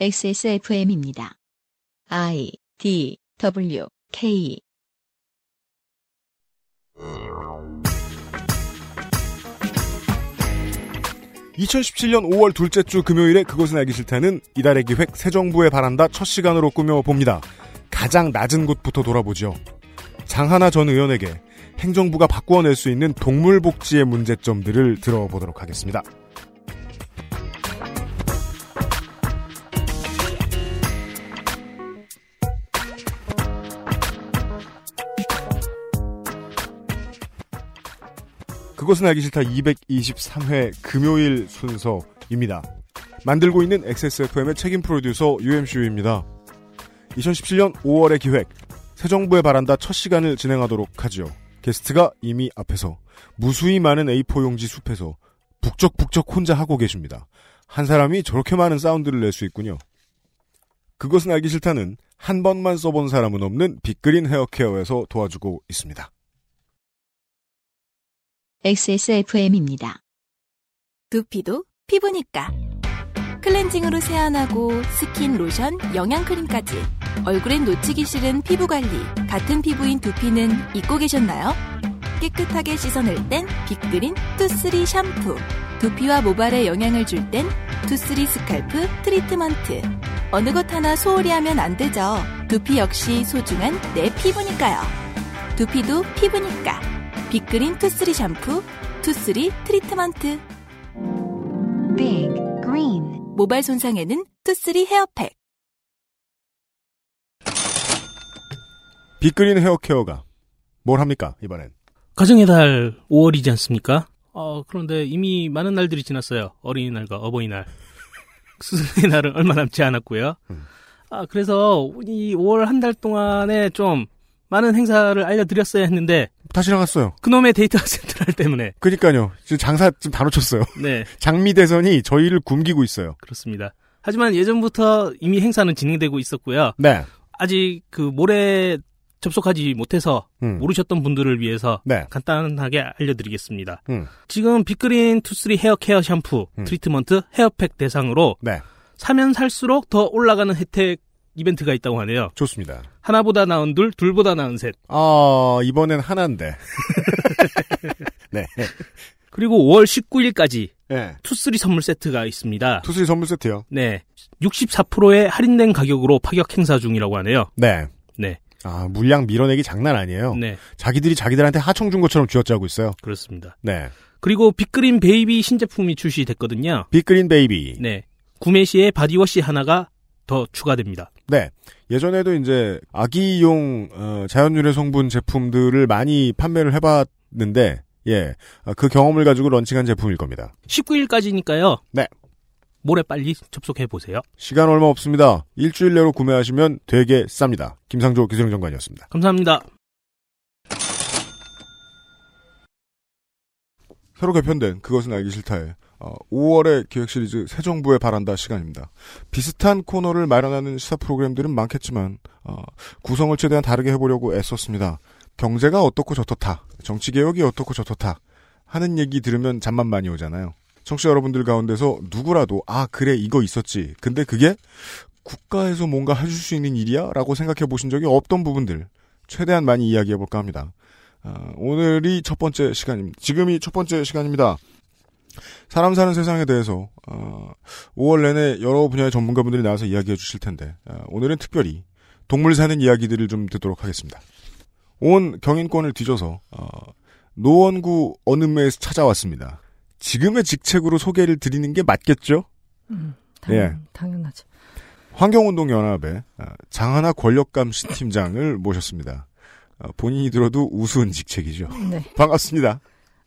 XSFM입니다. I D W K 2017년 5월 둘째 주 금요일에 그것은 알기 싫다는 이달의 기획 새 정부에 바란다 첫 시간으로 꾸며봅니다. 가장 낮은 곳부터 돌아보죠. 장하나 전 의원에게 행정부가 바꾸어낼 수 있는 동물복지의 문제점들을 들어보도록 하겠습니다. 그것은 알기 싫다 223회 금요일 순서입니다. 만들고 있는 XSFM의 책임 프로듀서 UMCU입니다. 2017년 5월의 기획 새 정부에 바란다 첫 시간을 진행하도록 하죠. 게스트가 이미 앞에서 무수히 많은 A4 용지 숲에서 북적북적 혼자 하고 계십니다. 한 사람이 저렇게 많은 사운드를 낼 수 있군요. 그것은 알기 싫다는 한 번만 써본 사람은 없는 빅그린 헤어케어에서 도와주고 있습니다. XSFM입니다. 두피도 피부니까. 클렌징으로 세안하고 스킨, 로션, 영양크림까지. 얼굴엔 놓치기 싫은 피부 관리. 같은 피부인 두피는 잊고 계셨나요? 깨끗하게 씻어낼 땐 빅그린 투쓰리 샴푸. 두피와 모발에 영양을 줄 땐 투쓰리 scalp 트리트먼트. 어느 것 하나 소홀히 하면 안 되죠. 두피 역시 소중한 내 피부니까요. 두피도 피부니까. 빅그린 투쓰리 샴푸, 투쓰리 트리트먼트. Big Green 모발 손상에는 투쓰리 헤어팩. 빅그린 헤어케어가 뭘 합니까 이번엔? 가정의 달 5월이지 않습니까? 어, 그런데 이미 많은 날들이 지났어요. 어린이날과 어버이날. 스승의 날은 얼마 남지 않았고요. 음. 아, 그래서 이 5월 한 달 동안에 좀 많은 행사를 알려드렸어야 했는데 다 지나갔어요. 그놈의 데이터 센트럴 때문에 그니까요. 지금 장사 좀다 놓쳤어요. 네 장미 대선이 저희를 굶기고 있어요. 그렇습니다. 하지만 예전부터 이미 행사는 진행되고 있었고요. 네. 아직 그 몰에 접속하지 못해서 음. 모르셨던 분들을 위해서 네. 간단하게 알려드리겠습니다. 음. 지금 빅그린 투쓰리 헤어 케어 샴푸 음. 트리트먼트 헤어팩 대상으로 네. 사면 살수록 더 올라가는 혜택 이벤트가 있다고 하네요. 좋습니다. 하나보다 나은 둘, 둘보다 나은 셋. 아, 이번엔 하나인데. 네. 그리고 5월 19일까지 네. 투쓰리 선물 세트가 있습니다. 투수리 선물 세트요. 네. 64%의 할인된 가격으로 파격 행사 중이라고 하네요. 네. 네. 아, 물량 밀어내기 장난 아니에요. 네. 자기들이 자기들한테 하청 준 것처럼 쥐어짜고 있어요. 그렇습니다. 네. 그리고 빅그린 베이비 신제품이 출시됐거든요. 빅그린 베이비. 네. 구매 시에 바디워시 하나가 더 추가됩니다. 네. 예전에도 이제 아기용 어, 자연유래 성분 제품들을 많이 판매를 해봤는데, 예, 아, 그 경험을 가지고 런칭한 제품일 겁니다. 19일까지니까요. 네. 몰에 빨리 접속해 보세요. 시간 얼마 없습니다. 일주일 내로 구매하시면 되게 쌉니다. 김상조 기술행정관이었습니다. 감사합니다. 새로 개편된 그것은 알기 싫다의 어, 5월의 기획 시리즈 새 정부에 바란다 시간입니다. 비슷한 코너를 마련하는 시사 프로그램들은 많겠지만 어, 구성을 최대한 다르게 해보려고 애썼습니다. 경제가 어떻고 저렇다, 정치 개혁이 어떻고 저렇다 하는 얘기 들으면 잠만 많이 오잖아요. 청취자 여러분들 가운데서 누구라도 아 그래 이거 있었지. 근데 그게 국가에서 뭔가 해줄 수 있는 일이야라고 생각해 보신 적이 없던 부분들 최대한 많이 이야기해 볼까 합니다. 아, 오늘이 첫 번째 시간입니다. 지금이 첫 번째 시간입니다. 사람 사는 세상에 대해서 어, 5월 내내 여러 분야의 전문가분들이 나와서 이야기해 주실 텐데 어, 오늘은 특별히 동물 사는 이야기들을 좀 듣도록 하겠습니다. 온 경인권을 뒤져서 어, 노원구 어느 매에서 찾아왔습니다. 지금의 직책으로 소개를 드리는 게 맞겠죠? 음, 당연, 예. 당연하죠. 환경운동연합의 어, 장하나 권력감시 팀장을 모셨습니다. 어, 본인이 들어도 우스운 직책이죠. 네. 반갑습니다.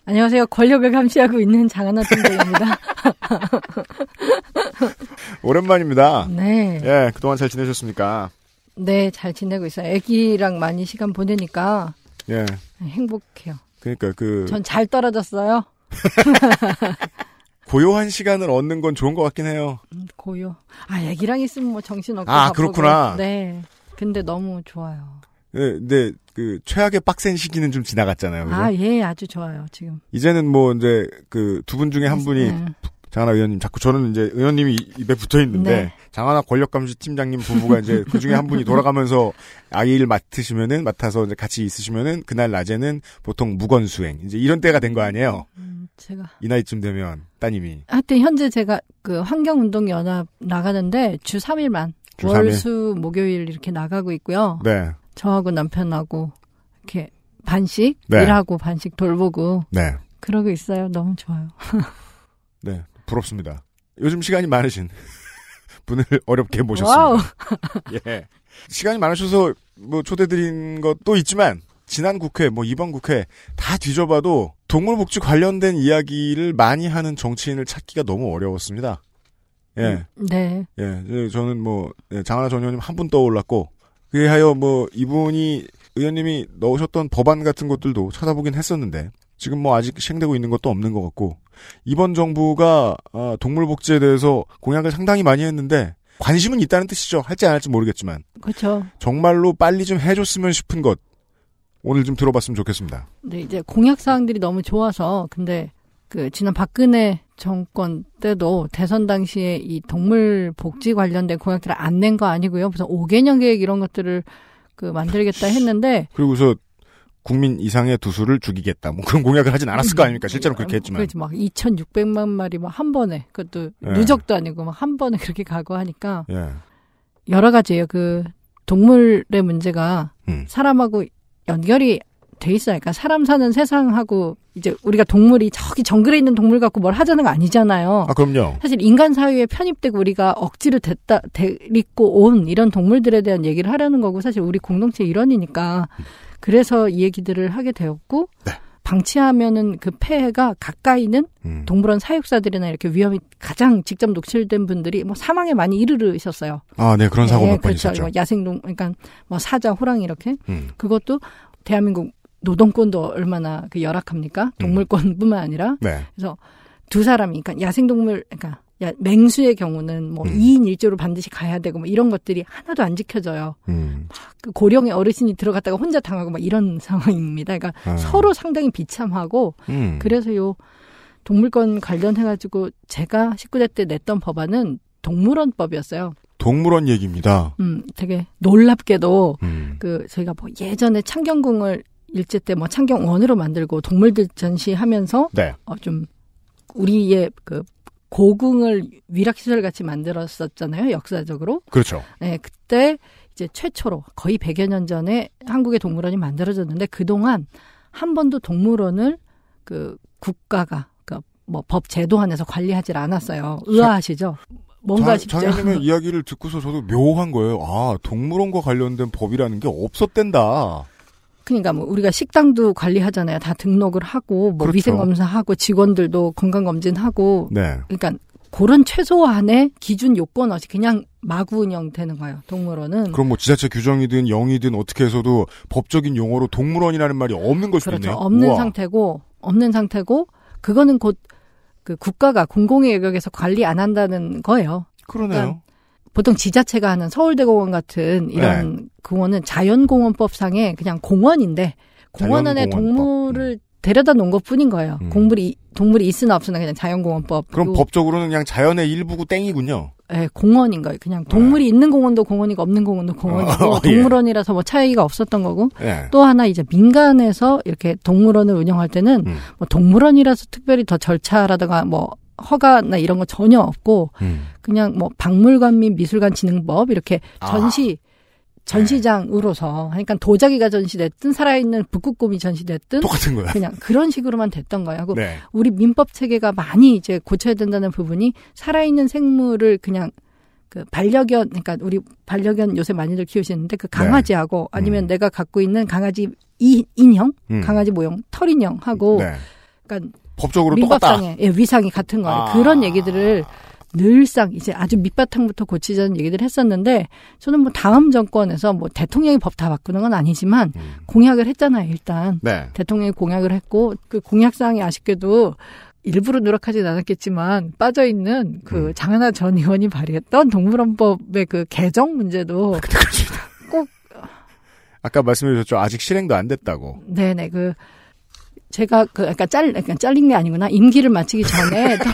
안녕하세요. 권력을 감시하고 있는 장하나 팀장입니다. 오랜만입니다. 네. 예, 그동안 잘 지내셨습니까? 네, 잘 지내고 있어요. 아기랑 많이 시간 보내니까 예. 행복해요. 그러니까 그 전 잘 떨어졌어요. 고요한 시간을 얻는 건 좋은 것 같긴 해요. 음, 고요. 아, 아기랑 있으면 뭐 정신없고. 아, 바쁘고. 그렇구나. 네. 근데 너무 좋아요. 예, 근데 그 최악의 빡센 시기는 좀 지나갔잖아요. 그죠? 아, 예, 아주 좋아요, 지금. 이제는 뭐 이제 그 두 분 중에 한 분이 네. 장하나 의원님 자꾸 저는 이제 의원님이 이- 입에 붙어 있는데 네. 장하나 권력감시 팀장님 부부가 이제 그 중에 한 분이 돌아가면서 아이를 맡으시면은 맡아서 이제 같이 있으시면은 그날 낮에는 보통 무건 수행 이제 이런 때가 된 거 아니에요. 음, 제가 이 나이쯤 되면 따님이 하여튼 현재 제가 그 환경운동 연합 나가는데 주 3일만 주 월, 3일? 수, 목요일 이렇게 나가고 있고요. 네, 저하고 남편하고 이렇게 반씩 네. 일하고 반씩 돌보고 네, 그러고 있어요. 너무 좋아요. 네 부럽습니다. 요즘 시간이 많으신 분을 어렵게. 모셨습니다. 예. 시간이 많으셔서 뭐 초대드린 것도 있지만 지난 국회 뭐 이번 국회 다 뒤져봐도 동물복지 관련된 이야기를 많이 하는 정치인을 찾기가 너무 어려웠습니다. 예, 네. 예. 저- 저는 뭐 예, 장하나 전 의원님 한 분 떠올랐고 그에 하여 뭐 이분이 의원님이 넣으셨던 법안 같은 것들도 찾아보긴 했었는데 지금 뭐 아직 시행되고 있는 것도 없는 것 같고 이번 정부가 아, 동물 복지에 대해서 공약을 상당히 많이 했는데 관심은 있다는 뜻이죠. 할지 안 할지 모르겠지만 그렇죠. 정말로 빨리 좀 해줬으면 싶은 것 오늘 좀 들어봤으면 좋겠습니다. 근데 이제 공약 사항들이 너무 좋아서 근데 그 지난 박근혜 정권 때도 대선 당시에 이 동물 복지 관련된 공약들을 안 낸 거 아니고요. 무슨 5개년 계획 이런 것들을 그 만들겠다 했는데 그리고서 국민 이상의 두수를 죽이겠다. 뭐 그런 공약을 하진 않았을 거 아닙니까? 실제로 그렇게 했지만. 그렇지 막 2,600만 마리 막 한 번에 그것도 예. 누적도 아니고 막 한 번에 그렇게 가고 하니까 예. 여러 가지예요. 그 동물의 문제가 음. 사람하고 연결이 돼 있어요. 그러니까 사람 사는 세상하고 이제 우리가 동물이 저기 정글에 있는 동물 갖고 뭘 하자는 거 아니잖아요. 아 그럼요. 사실 인간 사회에 편입되고 우리가 억지로 됐다 데리고 온 이런 동물들에 대한 얘기를 하려는 거고 사실 우리 공동체 일원이니까 그래서 이 얘기들을 하게 되었고 네. 방치하면은 그 폐해가 가까이는 음. 동물원 사육사들이나 이렇게 위험이 가장 직접 노출된 분들이 뭐 사망에 많이 이르르셨어요. 아, 네 그런 사고 예, 몇번 그렇죠. 있었죠. 이거 야생동 그러니까 뭐 사자, 호랑이 이렇게 음. 그것도 대한민국 노동권도 얼마나 그 열악합니까? 동물권뿐만 아니라 네. 두 사람이 그러니까 야생동물 그러니까 야, 맹수의 경우는 뭐 음. 2인 1조로 반드시 가야 되고 뭐 이런 것들이 하나도 안 지켜져요. 음. 그 고령의 어르신이 들어갔다가 혼자 당하고 막 이런 상황입니다. 그러니까 아. 서로 상당히 비참하고 음. 그래서 요 동물권 관련해 가지고 제가 19대 때 냈던 법안은 동물원법이었어요. 동물원 얘기입니다. 음, 되게 놀랍게도 음. 그 저희가 뭐 예전에 창경궁을 일제 때 뭐 창경원으로 만들고 동물들 전시하면서 네. 어 좀 우리의 그 고궁을 위락시설 같이 만들었었잖아요 역사적으로. 그렇죠. 네, 그때 이제 최초로 거의 100여 년 전에 한국의 동물원이 만들어졌는데 그동안 한 번도 동물원을 그 국가가 그뭐 법 제도 안에서 관리하질 않았어요. 의아하시죠? 뭔가 싶죠. 장현님의 이야기를 듣고서 저도 묘한 거예요. 아, 동물원과 관련된 법이라는 게 없었댄다. 그러니까 뭐 우리가 식당도 관리하잖아요. 다 등록을 하고 뭐 그렇죠. 위생 검사하고 직원들도 건강 검진하고 네. 그러니까 그런 최소한의 기준 요건 없이 그냥 마구 운영되는 거예요. 동물원은 그럼 뭐 지자체 규정이든 영이든 어떻게 해서도 법적인 용어로 동물원이라는 말이 없는 걸 수도 그렇죠. 있네요. 없는 우와. 상태고 없는 상태고 그거는 곧 그 국가가 공공의 영역에서 관리 안 한다는 거예요. 그러네요. 그러니까 보통 지자체가 하는 서울대공원 같은 이런 네. 공원은 자연공원법상에 그냥 공원인데 공원 안에. 동물을 데려다 놓은 것 뿐인 거예요. 음. 동물이 동물이 있으나 없으나 그냥 자연공원법. 그럼 법적으로는 그냥 자연의 일부고 땡이군요. 예, 공원인 거예요. 그냥 동물이 있는 공원도 공원이고 없는 공원도 공원이고 어, 예. 동물원이라서 뭐 차이가 없었던 거고 예. 또 하나 이제 민간에서 이렇게 동물원을 운영할 때는 음. 뭐 동물원이라서 특별히 더 절차라든가 뭐 허가나 이런 거 전혀 없고 음. 그냥 뭐 박물관 및 미술관 진흥법 이렇게 아. 전시 전시장으로서 그러니까 도자기가 전시됐든 살아있는 북극곰이 전시됐든 똑같은 거야. 그냥 그런 식으로만 됐던 거예요. 하고 네. 우리 민법 체계가 많이 이제 고쳐야 된다는 부분이 살아있는 생물을 그냥 그 반려견 그러니까 우리 반려견 요새 많이들 키우시는데 그 강아지하고 아니면 음. 내가 갖고 있는 강아지 이 인형 음. 강아지 모형 털 인형하고 네. 그러니까 법적으로. 민법상의 예, 위상이 같은 거예요. 아. 그런 얘기들을 늘상 이제 아주 밑바탕부터 고치자는 얘기를 했었는데 저는 뭐 다음 정권에서 뭐 대통령이 법 다 바꾸는 건 아니지만 음. 공약을 했잖아요. 일단 네. 대통령이 공약을 했고 그 공약사항이 아쉽게도 일부러 노력하진 않았겠지만 빠져 있는 그 음. 장하나 전 의원이 발의했던 동물원법의 그 개정 문제도 꼭 아까 말씀해 주셨죠. 아직 실행도 안 됐다고. 네네 그 제가 그 약간 짤 약간 잘린 게 아니구나 임기를 마치기 전에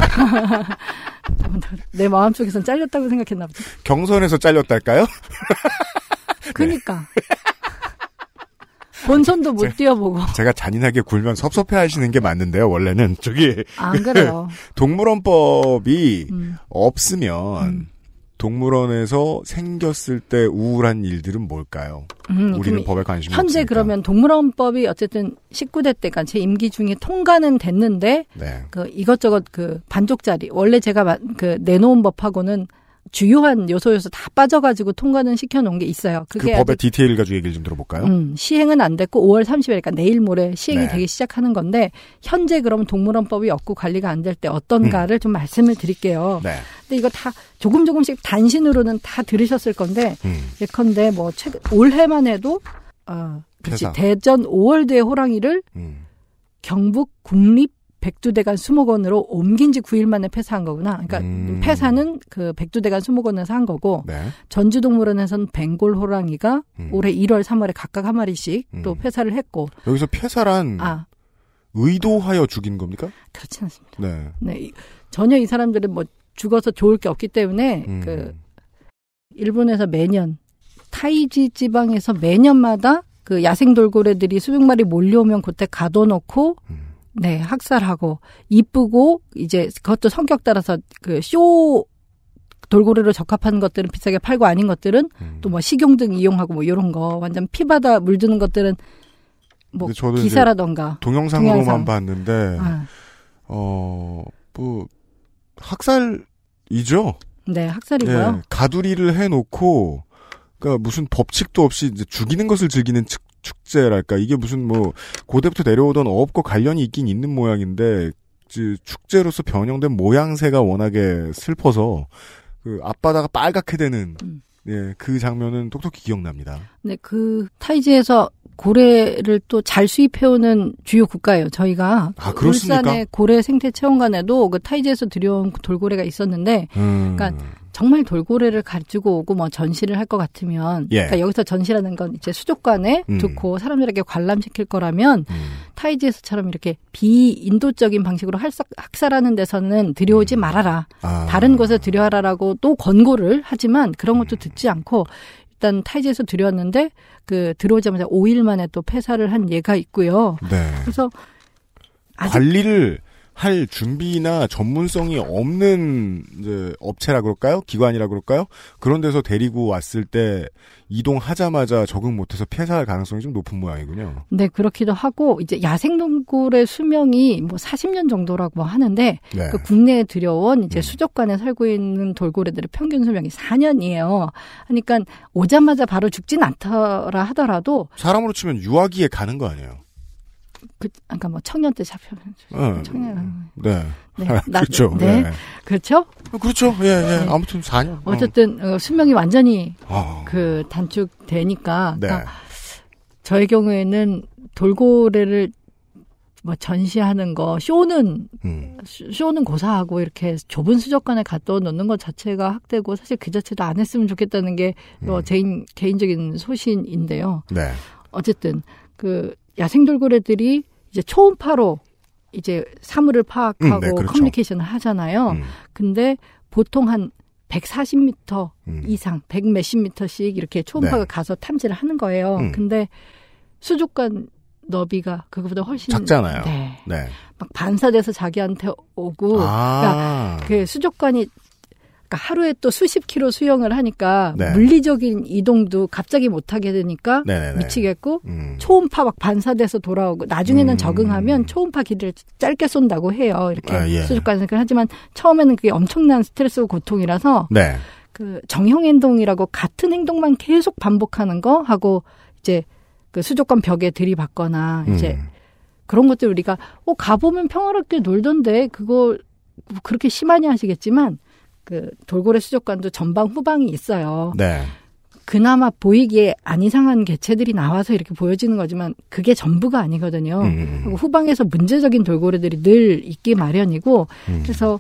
내 마음 속에선 잘렸다고 생각했나 보다. 경선에서 잘렸달까요? 그니까 본선도 못 뛰어보고 제가 잔인하게 굴면 섭섭해 하시는 게 맞는데요, 원래는. 저기, 안 그래요. 동물원법이 음. 없으면, 음. 동물원에서 생겼을 때 우울한 일들은 뭘까요? 음, 우리는 법에 관심이 현재 없으니까. 그러면 동물원법이 어쨌든 19대 때가 제 임기 중에 통과는 됐는데 네. 그 이것저것 그 반쪽짜리 원래 제가 마- 그 내놓은 법하고는 주요한 요소 요소 다 빠져가지고 통과는 시켜놓은 게 있어요. 그 그게 법의 아직 디테일 가지고 얘기를 좀 들어볼까요? 음, 시행은 안 됐고 5월 30일 그러니까 내일 모레 시행이 네. 되기 시작하는 건데 현재 그러면 동물원법이 없고 관리가 안 될 때 어떤가를 음. 좀 말씀을 드릴게요. 네. 근데 이거 다 조금 조금씩 단신으로는 다 들으셨을 건데 음. 예컨대 뭐 최근 올해만 해도 어 그렇지 폐사. 대전 5월대 호랑이를 음. 경북 국립 백두대간 수목원으로 옮긴 지 9일 만에 폐사한 거구나. 그러니까 음. 폐사는 그 백두대간 수목원에서 한 거고 네. 전주동물원에서는 벵골 호랑이가 음. 올해 1월, 3월에 각각 한 마리씩 또 음. 폐사를 했고 여기서 폐사란 아 의도하여 죽인 겁니까? 그렇진 않습니다. 네. 네, 이- 전혀 이 사람들은 뭐 죽어서 좋을 게 없기 때문에 음. 그 일본에서 매년 타이지 지방에서 매년마다 그 야생 돌고래들이 수백 마리 몰려오면 그때 가둬놓고 음. 네 학살하고 이쁘고 이제 그것도 성격 따라서 그 쇼 돌고래로 적합한 것들은 비싸게 팔고 아닌 것들은 음. 또뭐 식용등 이용하고 뭐 이런 거 완전 피바다 물드는 것들은 뭐 기사라던가 동영상으로만 동영상. 봤는데 아, 어, 뭐 학살이죠. 네 학살이고요. 예, 가두리를 해놓고 그러니까 무슨 법칙도 없이 이제 죽이는 것을 즐기는 축, 축제랄까 이게 무슨 뭐 고대부터 내려오던 어업과 관련이 있긴 있는 모양인데 그 축제로서 변형된 모양새가 워낙에 슬퍼서 그 앞바다가 빨갛게 되는 음. 예, 그 장면은 똑똑히 기억납니다. 네, 그 타이지에서 고래를 또 잘 수입해오는 주요 국가예요. 저희가 아? 울산의 고래 생태 체험관에도 그 타이지에서 들여온 돌고래가 있었는데 음. 그러니까 정말 돌고래를 가지고 오고 뭐 전시를 할 것 같으면 예. 그러니까 여기서 전시라는 건 이제 수족관에 음. 두고 사람들에게 관람시킬 거라면 음. 타이지에서처럼 이렇게 비인도적인 방식으로 할삭, 학살하는 데서는 들여오지 음. 말아라. 아. 다른 곳에 들여하라라고 또 권고를 하지만 그런 것도 듣지 않고 일단 타이지에서 들여왔는데 그 들어오자마자 5일 만에 또 폐사를 한 예가 있고요. 네. 그래서 관리를 할 준비나 전문성이 없는 이제 업체라 그럴까요? 기관이라 그럴까요? 그런 데서 데리고 왔을 때 이동하자마자 적응 못해서 폐사할 가능성이 좀 높은 모양이군요. 네 그렇기도 하고 이제 야생동굴의 수명이 뭐 40년 정도라고 하는데 네. 그 국내에 들여온 이제 음. 수족관에 살고 있는 돌고래들의 평균 수명이 4년이에요. 그러니까 오자마자 바로 죽진 않더라 하더라도 사람으로 치면 유아기에 가는 거 아니에요? 그 아까 뭐 청년 때 잡혀면 어, 청년 네. 네, 나- 그렇죠. 네. 네. 그렇죠. 어, 그렇죠. 예, 예. 네. 아무튼 4년. 어쨌든 어, 수명이 완전히 어. 그 단축되니까 네. 그러니까 저의 경우에는 돌고래를 뭐 전시하는 거 쇼는 음. 쇼- 쇼는 고사하고 이렇게 좁은 수족관에 갖다 놓는 것 자체가 학대고 사실 그 자체도 안 했으면 좋겠다는 게뭐 음. 제 개인적인 소신인데요. 네. 어쨌든 그 야생 돌고래들이 이제 초음파로 이제 사물을 파악하고 음, 네, 그렇죠. 커뮤니케이션을 하잖아요. 음. 근데 보통 한 140m 음. 이상, 100 몇십 미터씩 이렇게 초음파가 네. 가서 탐지를 하는 거예요. 음. 근데 수족관 너비가 그거보다 훨씬 작잖아요. 네. 네. 막 반사돼서 자기한테 오고 아. 그 수족관이 그러니까 하루에 또 수십 킬로 수영을 하니까 네. 물리적인 이동도 갑자기 못 하게 되니까 네네네. 미치겠고 음. 초음파 막 반사돼서 돌아오고 나중에는 음. 적응하면 초음파 길이를 짧게 쏜다고 해요. 이렇게 아, 예. 수족관에서 하지만 처음에는 그게 엄청난 스트레스고 고통이라서 네. 그 정형 행동이라고 같은 행동만 계속 반복하는 거 하고 이제 그 수족관 벽에 들이받거나 이제 음. 그런 것들 우리가 어 가보면 평화롭게 놀던데 그거 그렇게 심하냐 하시겠지만 그 돌고래 수족관도 전방 후방이 있어요. 네. 그나마 보이기에 안 이상한 개체들이 나와서 이렇게 보여지는 거지만 그게 전부가 아니거든요. 음. 그리고 후방에서 문제적인 돌고래들이 늘 있기 마련이고 음. 그래서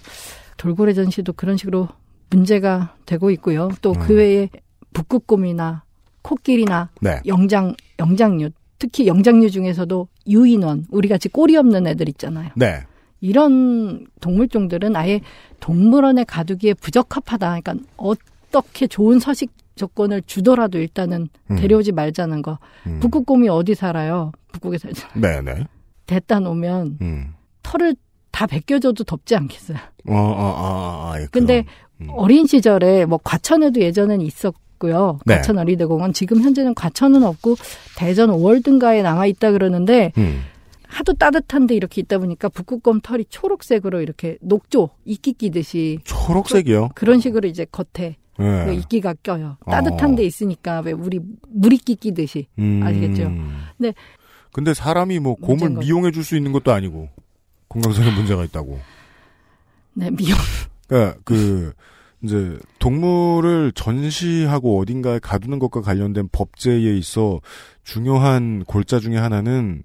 돌고래 전시도 그런 식으로 문제가 되고 있고요. 또그 음. 외에 북극곰이나 코끼리나 네. 영장 영장류 특히 영장류 중에서도 유인원, 우리 같이 꼬리 없는 애들 있잖아요. 네. 이런 동물종들은 아예 동물원에 가두기에 부적합하다. 그러니까 어떻게 좋은 서식 조건을 주더라도 일단은 음. 데려오지 말자는 거. 음. 북극곰이 어디 살아요? 북극에 살잖아요. 네네. 데다 놓으면 음. 털을 다 벗겨줘도 덥지 않겠어요. 어, 어, 어, 어, 예, 근데. 음. 어린 시절에 뭐 과천에도 예전엔 있었고요. 네. 과천 어린이대공원 지금 현재는 과천은 없고 대전 5월든가에 남아 있다 그러는데 음. 하도 따뜻한데 이렇게 있다 보니까 북극곰 털이 초록색으로 이렇게 녹조 이끼 끼듯이 초록색이요. 그런 식으로 이제 겉에 그 네. 이끼가 껴요. 어. 따뜻한 데 있으니까 왜 우리 물이끼 끼듯이. 음. 아시겠죠? 네. 근데 사람이 뭐 곰을. 미용해 줄 수 있는 것도 아니고 건강상에 문제가 있다고. 네, 미용. 그러니까 그 이제 동물을 전시하고 어딘가에 가두는 것과 관련된 법제에 있어 중요한 골자 중에 하나는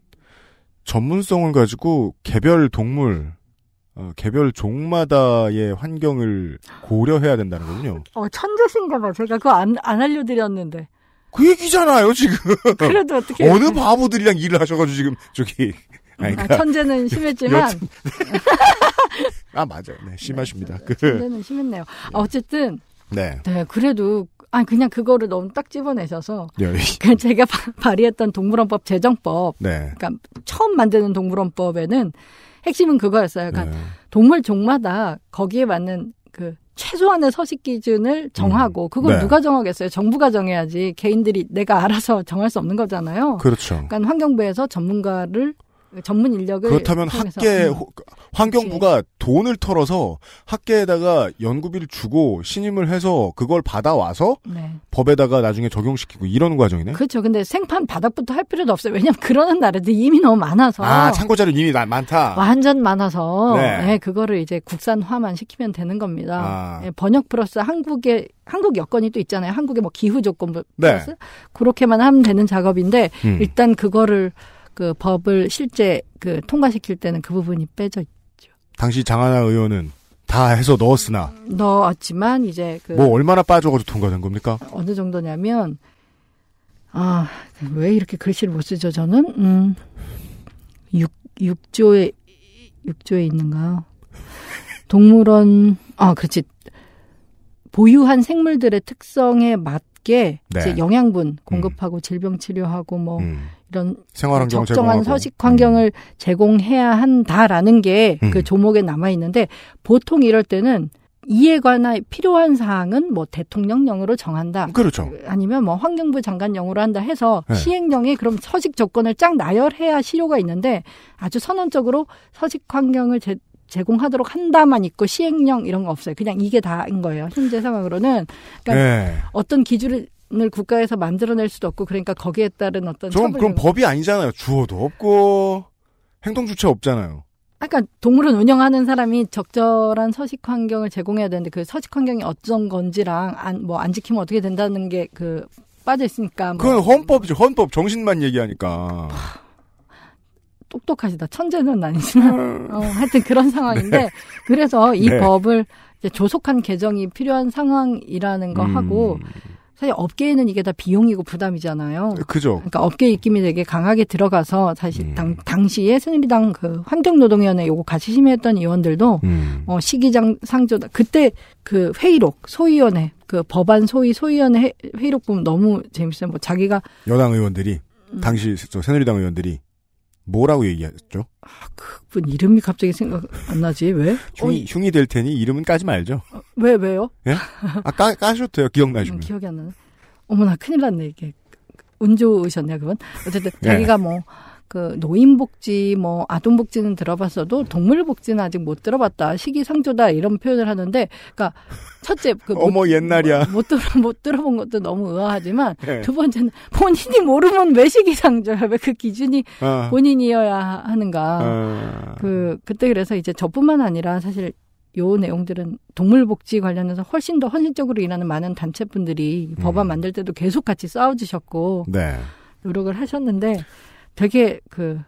전문성을 가지고 개별 동물 어, 개별 종마다의 환경을 고려해야 된다는 거군요. 어, 천재신가 봐. 제가 그거 안, 안 알려드렸는데. 그 얘기잖아요, 지금. 그래도 어떻게. 어느 바보들이랑 일을 하셔가지고 지금 저기 아니, 아, 그러니까 천재는 심했지만. 여튼- 아 맞아요, 네 심하십니다. 그 천재는 심했네요. 아, 어쨌든, 네, 네, 그래도, 아, 그냥 그거를 너무 딱 집어내셔서. 네, 그 제가 바- 발의했던 동물원법 제정법. 네. 그러니까 처음 만드는 동물원법에는 핵심은 그거였어요. 그러니까 네. 동물 종마다 거기에 맞는 그 최소한의 서식 기준을 정하고 그걸 네. 누가 정하겠어요? 정부가 정해야지 개인들이 내가 알아서 정할 수 없는 거잖아요. 그렇죠. 그러니까 환경부에서 전문가를 전문 인력을 그렇다면 학계 음. 호- 환경부가 돈을 털어서 학계에다가 연구비를 주고 신임을 해서 그걸 받아와서 네. 법에다가 나중에 적용시키고 이러는 과정이네. 그렇죠. 근데 생판 바닥부터 할 필요도 없어요. 왜냐면 그러는 나라들이 이미 너무 많아서 아 참고 자료 이미 나- 많다. 완전 많아서 네. 네, 그거를 이제 국산화만 시키면 되는 겁니다. 아. 예, 번역 플러스 한국의 한국 여건이 또 있잖아요. 한국의 뭐 기후 조건 네. 플러스 그렇게만 하면 되는 작업인데 음. 일단 그거를 그 법을 실제 그 통과시킬 때는 그 부분이 빼져 당시 장하나 의원은 다 해서 넣었으나 넣었지만 이제 그 뭐 얼마나 빠져가지고 통과된 겁니까? 어느 정도냐면 아 왜 이렇게 글씨를 못 쓰죠 저는 음 6, 6조에 6조에 있는가 동물원 아 그렇지 보유한 생물들의 특성에 맞게 네. 이제 영양분 공급하고 질병 치료하고 뭐 음. 이런 생활환경 적정한. 서식 환경을 제공해야 한다라는 게그 음. 조목에 남아 있는데 보통 이럴 때는 이에 관한 필요한 사항은 뭐 대통령령으로 정한다. 음, 그렇죠. 아니면 뭐 환경부 장관령으로 한다 해서 네. 시행령에 그럼 서식 조건을 쫙 나열해야 실효가 있는데 아주 선언적으로 서식 환경을 제, 제공하도록 한다만 있고 시행령 이런 거 없어요. 그냥 이게 다인 거예요. 현재 상황으로는 그러니까 네. 어떤 기준을 국가에서 만들어낼 수도 없고 그러니까 거기에 따른 어떤 좀 그럼 법이 아니잖아요. 주어도 없고 행동 주체 없잖아요. 아까 동물원 운영하는 사람이 적절한 서식 환경을 제공해야 되는데 그 서식 환경이 어떤 건지랑 안 뭐 안 지키면 어떻게 된다는 게 그 빠져 있으니까 뭐 그건 헌법이죠. 헌법 정신만 얘기하니까. 똑똑하시다. 천재는 아니지만 어, 하여튼 그런 상황인데 그래서 이 네. 법을 조속한 개정이 필요한 상황이라는 거 음, 하고 사실 업계에는 이게 다 비용이고 부담이잖아요. 그죠. 그러니까 업계 입김이 되게 강하게 들어가서 사실 음. 당, 당시에 새누리당 그 환경노동위원회 요거 같이 심의했던 의원들도 음. 어, 시기장 상조다. 그때 그 회의록, 소위원회, 그 법안 소위 소위원회 회- 회의록 보면 너무 재밌어요. 뭐 자기가 여당 의원들이 음. 당시 저 새누리당 의원들이 뭐라고 얘기했죠? 그분 이름이 갑자기 생각 안 나지? 왜? 흉이, 흉이 될 테니 이름은 까지 말죠. 어, 왜, 왜요? 아, 까, 까셔도 돼요. 음, 기억나시면. 기억이 안 나네. 어머나, 큰일 났네, 이게. 운 좋으셨냐, 그분? 어쨌든, 네. 자기가 뭐, 그, 노인복지, 뭐, 아동복지는 들어봤어도, 동물복지는 아직 못 들어봤다. 시기상조다. 이런 표현을 하는데, 그니까, 첫째, 그, 못, 어머, 옛날이야. 못, 들어, 못 들어본 것도 너무 의아하지만, 네. 두 번째는, 본인이 모르면 왜 시기상조야? 왜 그 기준이 아, 본인이어야 하는가. 아, 그 그때 그래서 이제 저뿐만 아니라 사실 요 내용들은 동물복지 관련해서 훨씬 더 헌신적으로 일하는 많은 단체분들이 음. 법안 만들 때도 계속 같이 싸워주셨고 네. 노력을 하셨는데 되게 그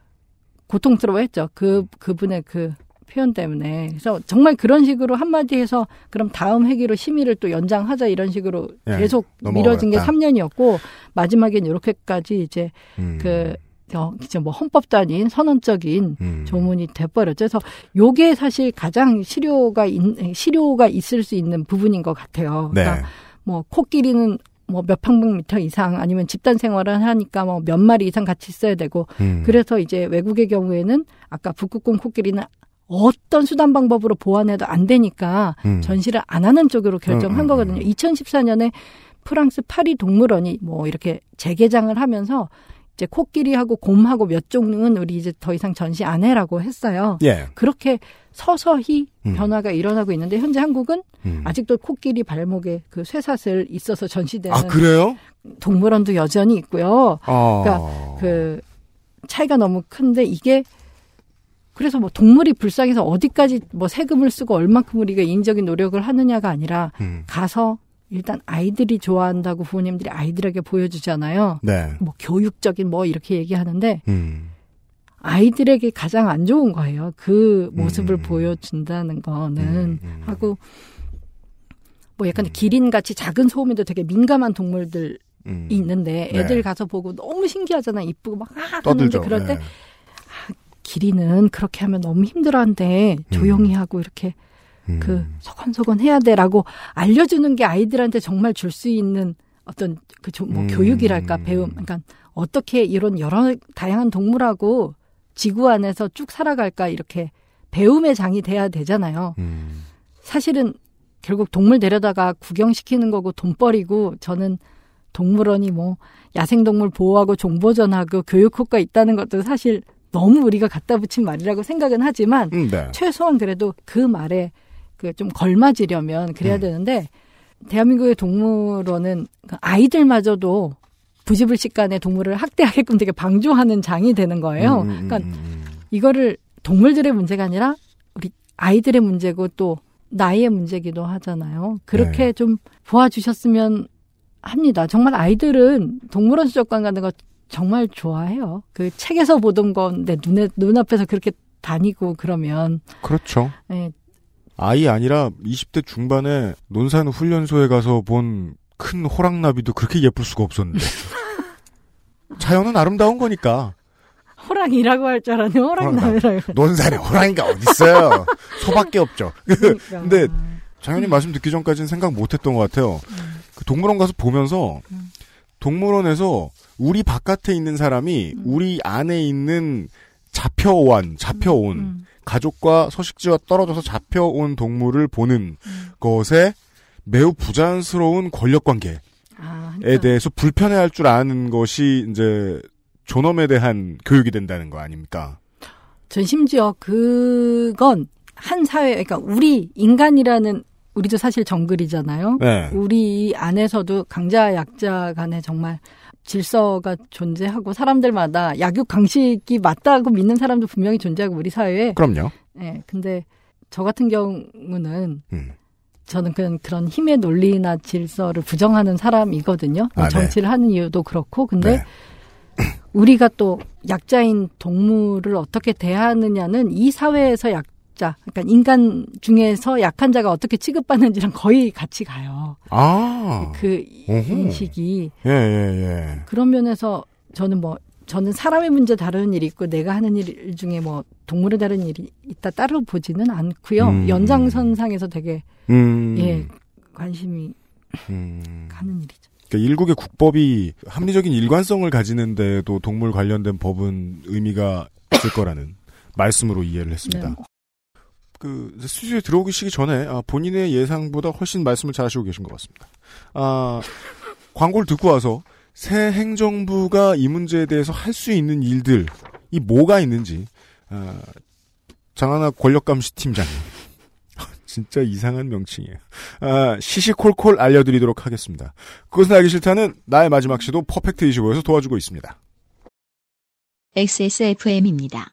고통스러워했죠. 그 그분의 그 표현 때문에 그래서 정말 그런 식으로 한마디 해서 그럼 다음 회기로 심의를 또 연장하자 이런 식으로 예, 계속. 미뤄진 게 3년이었고 마지막엔 이렇게까지 이제 음. 그 어, 진짜 뭐 헌법도 아닌 선언적인 음. 조문이 돼버렸죠. 그래서 요게 사실 가장 실효가 있, 실효가 있을 수 있는 부분인 것 같아요. 네. 그러니까 뭐 코끼리는 뭐 몇 평방미터 이상 아니면 집단 생활을 하니까 뭐 몇 마리 이상 같이 있어야 되고 음. 그래서 이제 외국의 경우에는 아까 북극곰 코끼리는 어떤 수단 방법으로 보완해도 안 되니까 음. 전시를 안 하는 쪽으로 결정한 음, 음, 거거든요. 음. 2014년에 프랑스 파리 동물원이 뭐 이렇게 재개장을 하면서 이제 코끼리하고 곰하고 몇 종은 우리 이제 더 이상 전시 안 해라고 했어요. 예. 그렇게 서서히 음. 변화가 일어나고 있는데 현재 한국은 음. 아직도 코끼리 발목에 그 쇠사슬 있어서 전시되는 아 그래요? 동물원도 여전히 있고요. 아. 그러니까 그 차이가 너무 큰데 이게 그래서 뭐 동물이 불쌍해서 어디까지 뭐 세금을 쓰고 얼만큼 우리가 인적인 노력을 하느냐가 아니라 음. 가서 일단 아이들이 좋아한다고 부모님들이 아이들에게 보여주잖아요. 네. 뭐 교육적인 뭐 이렇게 얘기하는데 음. 아이들에게 가장 안 좋은 거예요. 그 모습을 음. 보여준다는 거는 음, 음. 하고 뭐 약간 기린 같이 작은 소음에도 되게 민감한 동물들이 음. 있는데 네. 애들 가서 보고 너무 신기하잖아. 이쁘고 막 아, 하는데 떠들죠. 그럴 때 네. 기린은 그렇게 하면 너무 힘들어한데 조용히 하고 이렇게 음. 그 소곤소곤 해야 돼라고 알려주는 게 아이들한테 정말 줄 수 있는 어떤 그뭐 음. 교육이랄까 배움 그러니까 어떻게 이런 여러 다양한 동물하고 지구 안에서 쭉 살아갈까 이렇게 배움의 장이 돼야 되잖아요. 음. 사실은 결국 동물 데려다가 구경시키는 거고 돈벌이고 저는 동물원이 뭐 야생동물 보호하고 종보전하고 교육 효과 있다는 것도 사실 너무 우리가 갖다 붙인 말이라고 생각은 하지만 음, 네. 최소한 그래도 그 말에 그 좀 걸맞으려면 그래야 음. 되는데 대한민국의 동물원은 그 아이들마저도 부지불식간에 동물을 학대하게끔 되게 방조하는 장이 되는 거예요. 음, 음, 그러니까 음, 음. 이거를 동물들의 문제가 아니라 우리 아이들의 문제고 또 나이의 문제기도 하잖아요. 그렇게 네. 좀 도와주셨으면 합니다. 정말 아이들은 동물원 수족관 가는 거 정말 좋아해요. 그 책에서 보던 건내 눈에 눈앞에서 그렇게 다니고 그러면 그렇죠. 예, 아이 아니라 20대 중반에 논산 훈련소에 가서 본 큰 호랑나비도 그렇게 예쁠 수가 없었는데. 자연은 아름다운 거니까. 호랑이라고 할 줄 알았는데 호랑나비라고. 논산에 호랑이가 어딨어요. 소밖에 없죠. 그러니까. 근데 장현님 말씀 듣기 전까지는 생각 못했던 것 같아요. 그 동물원 가서 보면서 음. 동물원에서 우리 바깥에 있는 사람이 음. 우리 안에 있는 잡혀온 잡혀온 음, 가족과 서식지와 떨어져서 잡혀온 동물을 보는 음. 것에 매우 부자연스러운 권력 관계에 아, 대해서 불편해할 줄 아는 것이 이제 존엄에 대한 교육이 된다는 거 아닙니까? 전 심지어 그건 한 사회, 그러니까 우리 인간이라는 우리도 사실 정글이잖아요. 네. 우리 안에서도 강자 약자 간에 정말 질서가 존재하고 사람들마다 약육 강식이 맞다고 믿는 사람도 분명히 존재하고 우리 사회에 그럼요. 예 근데 저 같은 경우는 음. 저는 그런 그런 힘의 논리나 질서를 부정하는 사람이거든요. 뭐 아, 네. 정치를 하는 이유도 그렇고 근데 네. 우리가 또 약자인 동물을 어떻게 대하느냐는 이 사회에서 약 자, 그러니까 인간 중에서 약한 자가 어떻게 취급받는지랑 거의 같이 가요. 아. 그 오호. 인식이 예, 예, 예. 그런 면에서 저는 뭐 저는 사람의 문제 다루는 일이 있고 내가 하는 일 중에 뭐 동물을 다루는 일이 있다 따로 보지는 않고요. 음. 연장선상에서 되게 음. 예 관심이 음. 가는 일이죠. 그러니까 일국의 국법이 합리적인 일관성을 가지는데도 동물 관련된 법은 의미가 있을 거라는 말씀으로 이해를 했습니다. 네. 그 스튜디오에 들어오시기 전에 아, 본인의 예상보다 훨씬 말씀을 잘하시고 계신 것 같습니다. 아, 광고를 듣고 와서 새 행정부가 이 문제에 대해서 할 수 있는 일들이 뭐가 있는지 아, 장하나 권력감시 팀장님 진짜 이상한 명칭이에요. 아, 시시콜콜 알려드리도록 하겠습니다. 그것은 알기 싫다는 나의 마지막 시도 퍼펙트 25에서 도와주고 있습니다. XSFM입니다.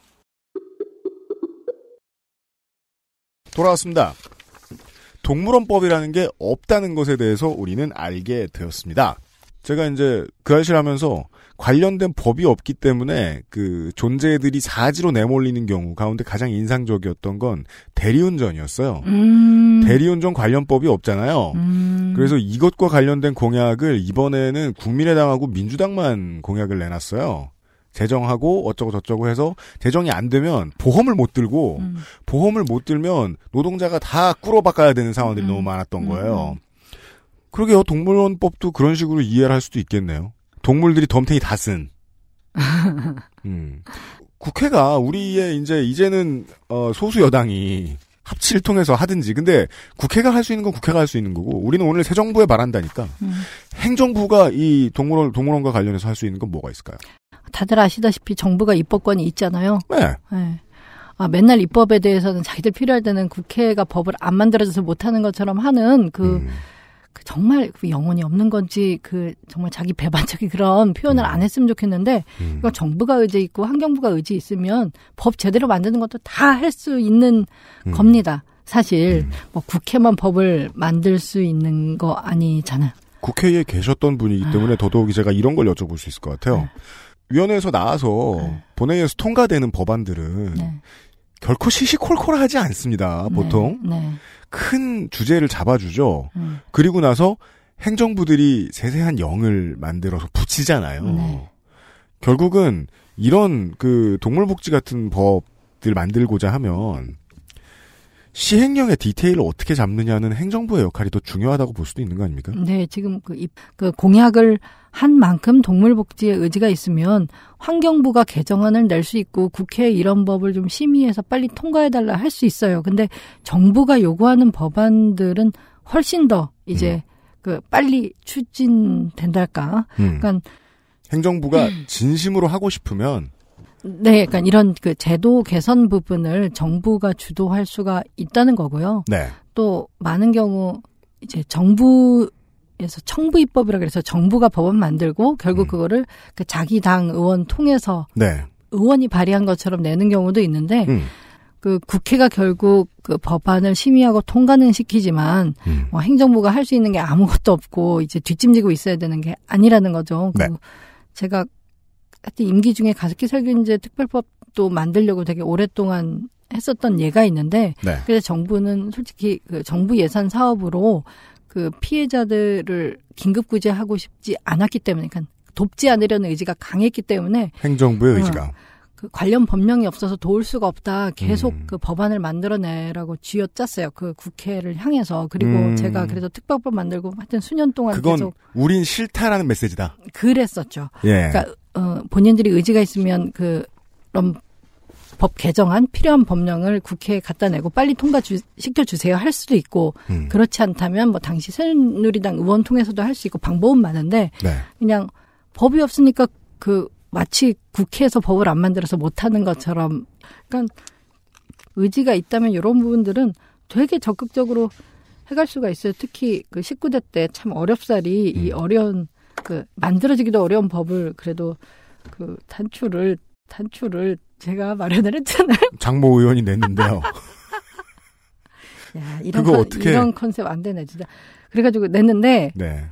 돌아왔습니다. 동물원법이라는 게 없다는 것에 대해서 우리는 알게 되었습니다. 제가 이제 그 알실 하면서 관련된 법이 없기 때문에 그 존재들이 사지로 내몰리는 경우 가운데 가장 인상적이었던 건 대리운전이었어요. 음. 대리운전 관련법이 없잖아요. 음. 그래서 이것과 관련된 공약을 이번에는 국민의당하고 민주당만 공약을 내놨어요. 재정하고 어쩌고 저쩌고 해서 재정이 안 되면 보험을 못 들고 음. 보험을 못 들면 노동자가 다 꾸러박아야 되는 상황들이 음. 너무 많았던 음, 거예요. 그러게요. 동물원법도 그런 식으로 이해를 할 수도 있겠네요. 동물들이 덤탱이 다 쓴. 음. 국회가 우리의 이제 이제는 어, 소수 여당이 합치를 통해서 하든지. 근데 국회가 할 수 있는 건 국회가 할 수 있는 거고 우리는 오늘 새 정부에 바란다니까. 음. 행정부가 이 동물원 동물원과 관련해서 할 수 있는 건 뭐가 있을까요? 다들 아시다시피 정부가 입법권이 있잖아요. 네. 네. 아, 맨날 입법에 대해서는 자기들 필요할 때는 국회가 법을 안 만들어줘서 못하는 것처럼 하는 그, 음. 그 정말 그 영혼이 없는 건지 그 정말 자기 배반적인 그런 표현을 음. 안 했으면 좋겠는데 음. 이거 정부가 의지 있고 환경부가 의지 있으면 법 제대로 만드는 것도 다 할 수 있는 음. 겁니다. 사실 음. 뭐 국회만 법을 만들 수 있는 거 아니잖아요. 국회에 계셨던 분이기 때문에 더더욱이 제가 이런 걸 여쭤볼 수 있을 것 같아요. 네. 위원회에서 나와서 네. 본회의에서 통과되는 법안들은 네. 결코 시시콜콜하지 않습니다. 보통 네. 네. 큰 주제를 잡아주죠. 음. 그리고 나서 행정부들이 세세한 영을 만들어서 붙이잖아요. 네. 결국은 이런 그 동물복지 같은 법들 만들고자 하면 시행령의 디테일을 어떻게 잡느냐는 행정부의 역할이 더 중요하다고 볼 수도 있는 거 아닙니까? 네, 지금 그, 입, 그 공약을 한 만큼 동물복지에 의지가 있으면 환경부가 개정안을 낼 수 있고 국회에 이런 법을 좀 심의해서 빨리 통과해달라 할 수 있어요. 근데 정부가 요구하는 법안들은 훨씬 더 이제 그 빨리 추진된달까. 음. 그러니까 행정부가 진심으로 하고 싶으면 네, 그러니까 이런 그 제도 개선 부분을 정부가 주도할 수가 있다는 거고요. 네. 또 많은 경우 이제 정부 에서 청부 입법이라 그래서 정부가 법안 만들고 결국 음. 그거를 그 자기 당 의원 통해서 네. 의원이 발의한 것처럼 내는 경우도 있는데 음. 그 국회가 결국 그 법안을 심의하고 통과는 시키지만 음. 뭐 행정부가 할 수 있는 게 아무것도 없고 이제 뒷짐지고 있어야 되는 게 아니라는 거죠. 네. 그 제가 하여튼 임기 중에 가습기 살균제 특별법도 만들려고 되게 오랫동안 했었던 예가 있는데 네. 그래서 정부는 솔직히 그 정부 예산 사업으로 그 피해자들을 긴급 구제하고 싶지 않았기 때문에 그러니까 돕지 않으려는 의지가 강했기 때문에 행정부의 어. 의지가. 그 관련 법령이 없어서 도울 수가 없다. 계속 음. 그 법안을 만들어내라고 쥐어짰어요. 그 국회를 향해서. 그리고 음. 제가 그래서 특별법 만들고 하여튼 수년 동안 그건 계속 우린 싫다라는 메시지다. 그랬었죠. 예. 그러니까 어, 본인들이 의지가 있으면 그 그런 법 개정안 필요한 법령을 국회에 갖다 내고 빨리 통과 주, 시켜 주세요 할 수도 있고 음. 그렇지 않다면 뭐 당시 새누리당 의원 통해서도 할 수 있고 방법은 많은데 네. 그냥 법이 없으니까 그 마치 국회에서 법을 안 만들어서 못 하는 것처럼 그러니까 의지가 있다면 이런 부분들은 되게 적극적으로 해갈 수가 있어요. 특히 그 19대 때 참 어렵사리 이 음. 어려운 그 만들어지기도 어려운 법을 그래도 그 탄출을 탄출을 제가 마련을 했잖아요. 장모 의원이 냈는데요. 야, 이런 그거 컨, 어떻게- 이런 컨셉 안 되네 진짜. 그래가지고 냈는데 네.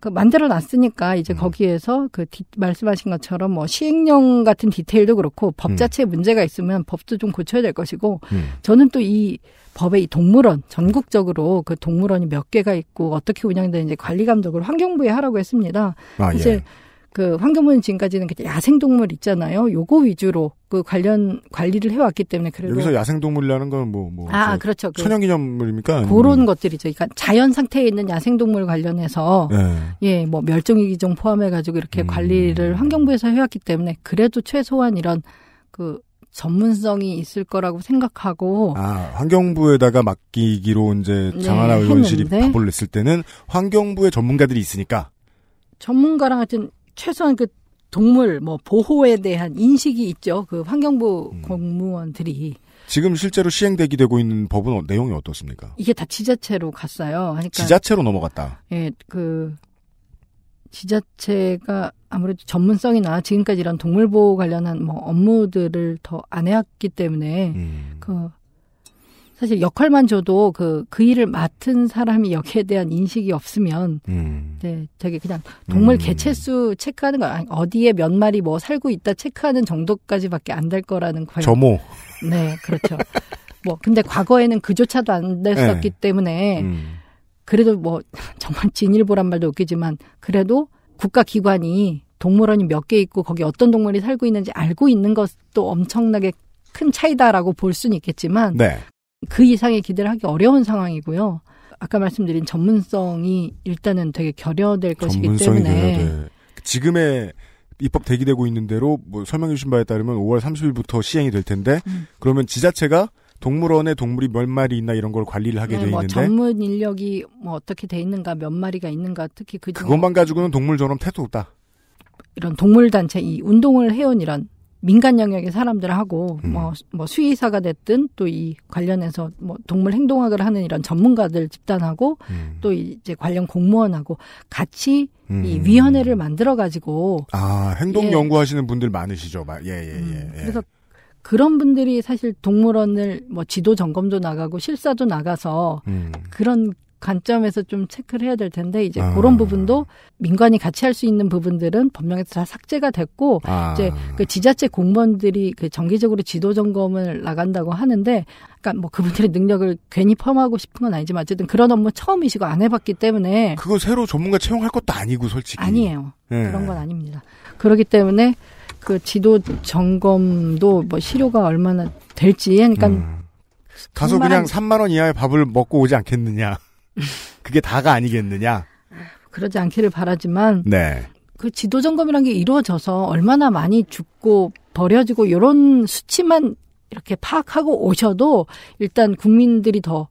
그 만들어 놨으니까 이제 음. 거기에서 그 디- 말씀하신 것처럼 뭐 시행령 같은 디테일도 그렇고 법 음. 자체에 문제가 있으면 법도 좀 고쳐야 될 것이고 음. 저는 또 이 법의 이 동물원 전국적으로 그 동물원이 몇 개가 있고 어떻게 운영되는지 관리 감독을 환경부에 하라고 했습니다. 아, 이제 예. 그 환경부는 지금까지는 그 야생동물 있잖아요. 요거 위주로 그 관련 관리를 해왔기 때문에 그래도 여기서 야생동물이라는 건 뭐, 뭐. 아저 그렇죠. 그 천연기념물입니까? 그런 것들이죠. 그러니까 자연 상태에 있는 야생동물 관련해서 네. 예, 뭐 멸종위 기종 포함해 가지고 이렇게 음. 관리를 환경부에서 해왔기 때문에 그래도 최소한 이런 그 전문성이 있을 거라고 생각하고 아, 환경부에다가 맡기기로 이제 네, 장하나 의원실이 했는데. 답을 냈을 때는 환경부의 전문가들이 있으니까. 전문가랑 하여튼 최소한 그 동물 뭐 보호에 대한 인식이 있죠. 그 환경부 음. 공무원들이 지금 실제로 시행되기 되고 있는 법은 어- 내용이 어떻습니까? 이게 다 지자체로 갔어요. 그러니까 지자체로 넘어갔다. 예, 그 지자체가 아무래도 전문성이나 지금까지 이런 동물 보호 관련한 뭐 업무들을 더 안 해왔기 때문에 음. 그 사실 역할만 줘도 그, 그 일을 맡은 사람이 여기에 대한 인식이 없으면 음. 네, 되게 그냥 동물 음. 개체수 체크하는 거 아니, 어디에 몇 마리 뭐 살고 있다 체크하는 정도까지밖에 안 될 거라는 거예요. 점호. 네, 그렇죠. 뭐 근데 과거에는 그조차도 안 됐었기 네. 때문에 음. 그래도 뭐 정말 진일보란 말도 웃기지만 그래도 국가 기관이 동물원이 몇 개 있고 거기 어떤 동물이 살고 있는지 알고 있는 것도 엄청나게 큰 차이다라고 볼 수는 있겠지만 네. 그 이상의 기대를 하기 어려운 상황이고요. 아까 말씀드린 전문성이 일단은 되게 결여될 것이기 때문에 돼야 돼. 지금의 입법 대기되고 있는 대로 뭐 설명해 주신 바에 따르면 5월 30일부터 시행이 될 텐데 음. 그러면 지자체가 동물원에 동물이 몇 마리 있나 이런 걸 관리를 하게 네, 돼 뭐 있는데 전문 인력이 뭐 어떻게 돼 있는가 몇 마리가 있는가 특히 그 그것만 가지고는 동물 전업 태도 없다. 이런 동물 단체 이 운동을 해온 이런 민간 영역의 사람들하고 음. 뭐, 뭐 수의사가 됐든 또 이 관련해서 뭐 동물 행동학을 하는 이런 전문가들 집단하고 음. 또 이제 관련 공무원하고 같이 음. 이 위원회를 만들어 가지고 아 행동 예. 연구하시는 분들 많으시죠. 예예예. 예, 음, 예. 그래서 그런 분들이 사실 동물원을 뭐 지도 점검도 나가고 실사도 나가서 음. 그런 관점에서 좀 체크를 해야 될 텐데 이제 아. 그런 부분도 민관이 같이 할 수 있는 부분들은 법령에서 다 삭제가 됐고 아. 이제 그 지자체 공무원들이 그 정기적으로 지도 점검을 나간다고 하는데, 그러니까 뭐 그분들의 능력을 괜히 폄하하고 싶은 건 아니지만 어쨌든 그런 업무 처음이시고 안 해봤기 때문에 그거 새로 전문가 채용할 것도 아니고 솔직히 아니에요. 예. 그런 건 아닙니다. 그렇기 때문에 그 지도 점검도 뭐 실효가 얼마나 될지, 그러니까 음. 가서 그냥 한- 3만 원 이하의 밥을 먹고 오지 않겠느냐. 그게 다가 아니겠느냐. 그러지 않기를 바라지만 네. 그 지도 점검이라는 게 이루어져서 얼마나 많이 죽고 버려지고 이런 수치만 이렇게 파악하고 오셔도 일단 국민들이 더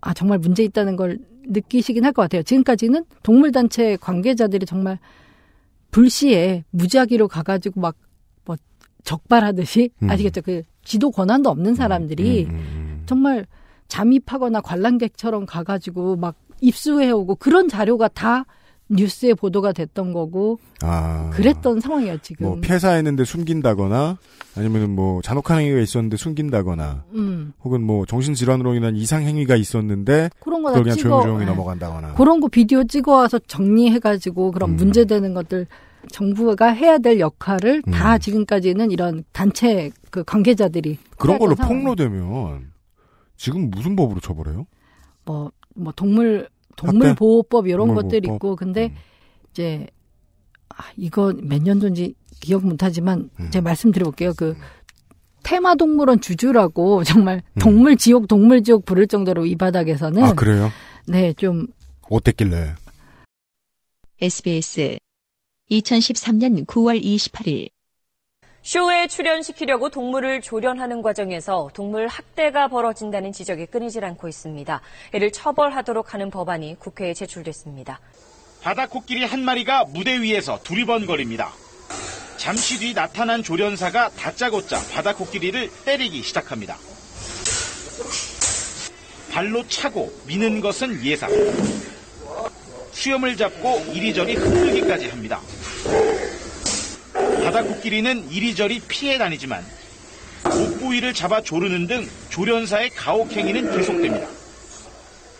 아, 정말 문제 있다는 걸 느끼시긴 할 것 같아요. 지금까지는 동물 단체 관계자들이 정말 불시에 무작위로 가가지고 막 뭐 적발하듯이 음. 아시겠죠? 그 지도 권한도 없는 사람들이 음, 음, 음. 정말 잠입하거나 관람객처럼 가가지고 막 입수해오고 그런 자료가 다 뉴스에 보도가 됐던 거고 아. 그랬던 상황이에요 지금. 뭐 폐사했는데 숨긴다거나 아니면은 뭐 잔혹한 행위가 있었는데 숨긴다거나 음 혹은 뭐 정신질환으로 인한 이상 행위가 있었는데 그런 거 그걸 다 그냥 조용조용히 예. 넘어간다거나 그런 거 비디오 찍어와서 정리해가지고 그런 음. 문제되는 것들 정부가 해야 될 역할을 다 음. 지금까지는 이런 단체 그 관계자들이 그런 걸로 상황. 폭로되면 지금 무슨 법으로 처벌해요? 뭐, 뭐 동물 동물 보호법 이런 동물 것들이 보호법? 있고 근데 음. 이제 아, 이거 몇 년도인지 기억 못하지만 음. 제가 말씀드려볼게요. 그 테마 동물원 주주라고 정말 음. 동물 지옥 동물 지옥 부를 정도로 이 바닥에서는 아 그래요? 네 좀 어땠길래? SBS 2013년 9월 28일 쇼에 출연시키려고 동물을 조련하는 과정에서 동물 학대가 벌어진다는 지적이 끊이질 않고 있습니다. 이를 처벌하도록 하는 법안이 국회에 제출됐습니다. 바다 코끼리 한 마리가 무대 위에서 두리번거립니다. 잠시 뒤 나타난 조련사가 다짜고짜 바다 코끼리를 때리기 시작합니다. 발로 차고 미는 것은 예상. 수염을 잡고 이리저리 흔들기까지 합니다. 바다 코끼리는 이리저리 피해 다니지만 목 부위를 잡아 조르는 등 조련사의 가혹 행위는 계속됩니다.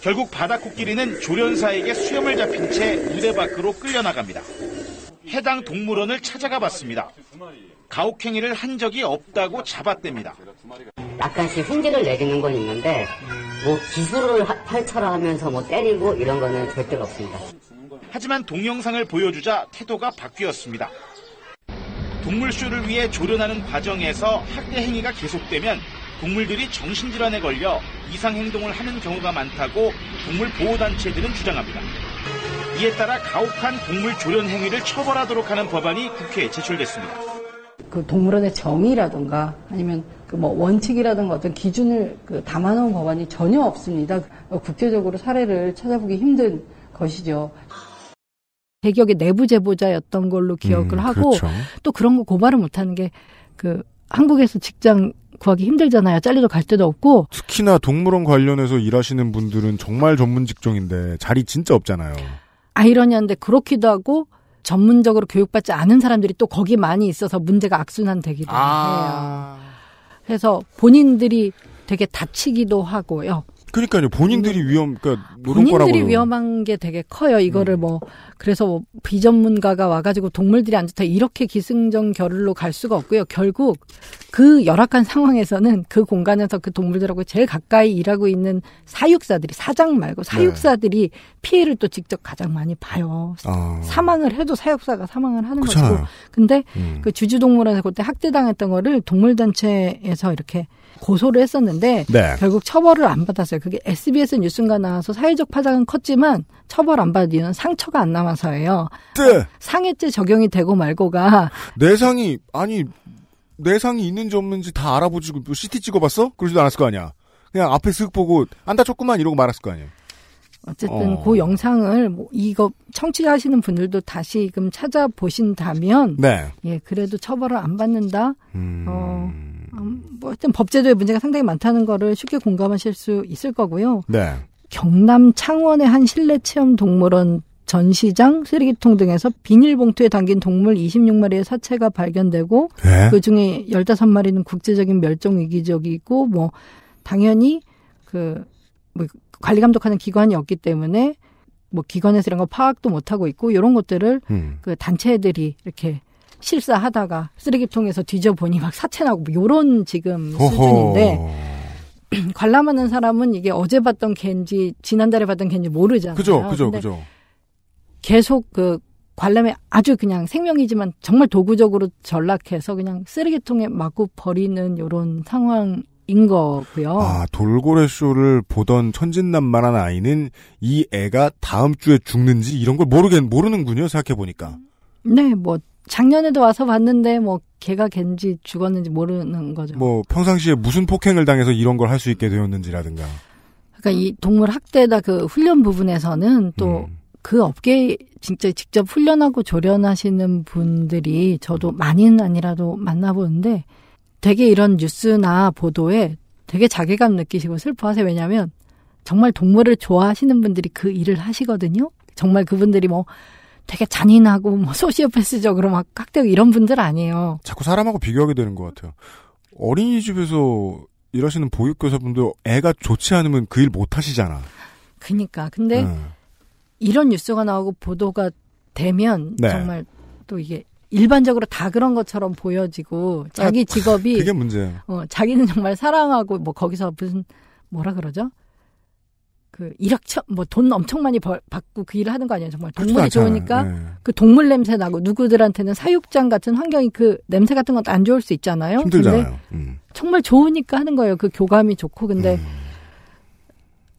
결국 바다 코끼리는 조련사에게 수염을 잡힌 채 무대 밖으로 끌려나갑니다. 해당 동물원을 찾아가 봤습니다. 가혹 행위를 한 적이 없다고 잡아댑니다. 약간씩 흉기를 내리는 건 있는데 뭐 기술을 하- 펼쳐라 하면서 뭐 때리고 이런 거는 절대로 없습니다. 하지만 동영상을 보여주자 태도가 바뀌었습니다. 동물쇼를 위해 조련하는 과정에서 학대 행위가 계속되면 동물들이 정신질환에 걸려 이상 행동을 하는 경우가 많다고 동물 보호단체들은 주장합니다. 이에 따라 가혹한 동물 조련 행위를 처벌하도록 하는 법안이 국회에 제출됐습니다. 그 동물원의 정의라든가 아니면 그 뭐 원칙이라든가 어떤 기준을 그 담아놓은 법안이 전혀 없습니다. 어, 국제적으로 사례를 찾아보기 힘든 것이죠. 대기업의 내부 제보자였던 걸로 기억을 음, 하고 그렇죠. 또 그런 거 고발을 못하는 게 그 한국에서 직장 구하기 힘들잖아요. 잘려도 갈 데도 없고 특히나 동물원 관련해서 일하시는 분들은 정말 전문 직종인데 자리 진짜 없잖아요. 아이러니한데 그렇기도 하고 전문적으로 교육받지 않은 사람들이 또 거기 많이 있어서 문제가 악순환 되기도 아. 해요. 그래서 본인들이 되게 다치기도 하고요. 그러니까요. 본인들이 위험, 그러니까 본인들이 위험한 게 되게 커요. 이거를 음. 뭐 그래서 뭐 비전문가가 와가지고 동물들이 안 좋다 이렇게 기승전 결을로 갈 수가 없고요. 결국 그 열악한 상황에서는 그 공간에서 그 동물들하고 제일 가까이 일하고 있는 사육사들이 사장 말고 사육사들이 피해를 또 직접 가장 많이 봐요. 아. 사망을 해도 사육사가 사망을 하는 그렇잖아요. 것이고. 근데 음. 그 주주동물원에서 그때 학대당했던 거를 동물단체에서 이렇게 고소를 했었는데 네. 결국 처벌을 안 받았어요. 그게 SBS 뉴스인가 나와서 사회적 파장은 컸지만 처벌 안 받은 이유는 상처가 안 남아서예요. 네. 상해죄 적용이 되고 말고가 내상이 아니 내상이 있는지 없는지 다 알아보지고 뭐 CT 찍어봤어? 그러지도 않았을 거 아니야. 그냥 앞에 쓱 보고 안 다쳤구만 이러고 말았을 거 아니에요. 어쨌든 어. 그 영상을 뭐 이거 청취하시는 분들도 다시금 찾아보신다면 네. 예 그래도 처벌을 안 받는다. 음. 어, 음, 뭐 하여튼 법제도에 문제가 상당히 많다는 거를 쉽게 공감하실 수 있을 거고요. 네. 경남 창원의 한 실내 체험 동물원 전시장, 쓰레기통 등에서 비닐봉투에 담긴 동물 26마리의 사체가 발견되고 네. 그 중에 15마리는 국제적인 멸종 위기적이고 뭐 당연히 그 뭐 관리 감독하는 기관이 없기 때문에 뭐 기관에서 이런 거 파악도 못 하고 있고 이런 것들을 음. 그 단체들이 이렇게 실사하다가 쓰레기통에서 뒤져보니 막 사체 나고 뭐 요런 지금 수준인데 관람하는 사람은 이게 어제 봤던 개인지 지난달에 봤던 개인지 모르잖아요. 그죠, 그죠, 그죠. 계속 그 관람에 아주 그냥 생명이지만 정말 도구적으로 전락해서 그냥 쓰레기통에 마구 버리는 요런 상황 인 거고요. 아, 돌고래 쇼를 보던 천진난만한 아이는 이 애가 다음 주에 죽는지 이런 걸 모르겠, 모르는군요, 생각해 보니까. 네, 뭐 작년에도 와서 봤는데 뭐 개가 갠지 죽었는지 모르는 거죠. 뭐, 평상시에 무슨 폭행을 당해서 이런 걸 할 수 있게 되었는지라든가. 그러니까 이 동물 학대다 그 훈련 부분에서는 또 음. 그 업계에 진짜 직접 훈련하고 조련하시는 분들이 저도 많이는 아니라도 만나보는데 되게 이런 뉴스나 보도에 되게 자괴감 느끼시고 슬퍼하세요. 왜냐하면 정말 동물을 좋아하시는 분들이 그 일을 하시거든요. 정말 그분들이 뭐 되게 잔인하고 뭐 소시오패스적으로 막 학대하고 이런 분들 아니에요. 자꾸 사람하고 비교하게 되는 것 같아요. 어린이집에서 일하시는 보육교사분들 애가 좋지 않으면 그 일 못 하시잖아. 그니까 근데 음. 이런 뉴스가 나오고 보도가 되면 네. 정말 또 이게 일반적으로 다 그런 것처럼 보여지고 자기 직업이 아, 그게 문제예요. 어, 자기는 정말 사랑하고 뭐 거기서 무슨 뭐라 그러죠? 그 일확천 뭐 돈 엄청 많이 벌, 받고 그 일을 하는 거 아니에요 정말 동물이 그렇지도 않잖아요. 좋으니까 네. 그 동물 냄새 나고 누구들한테는 사육장 같은 환경이 그 냄새 같은 것도 안 좋을 수 있잖아요. 근데 힘들잖아요. 음. 정말 좋으니까 하는 거예요. 그 교감이 좋고 근데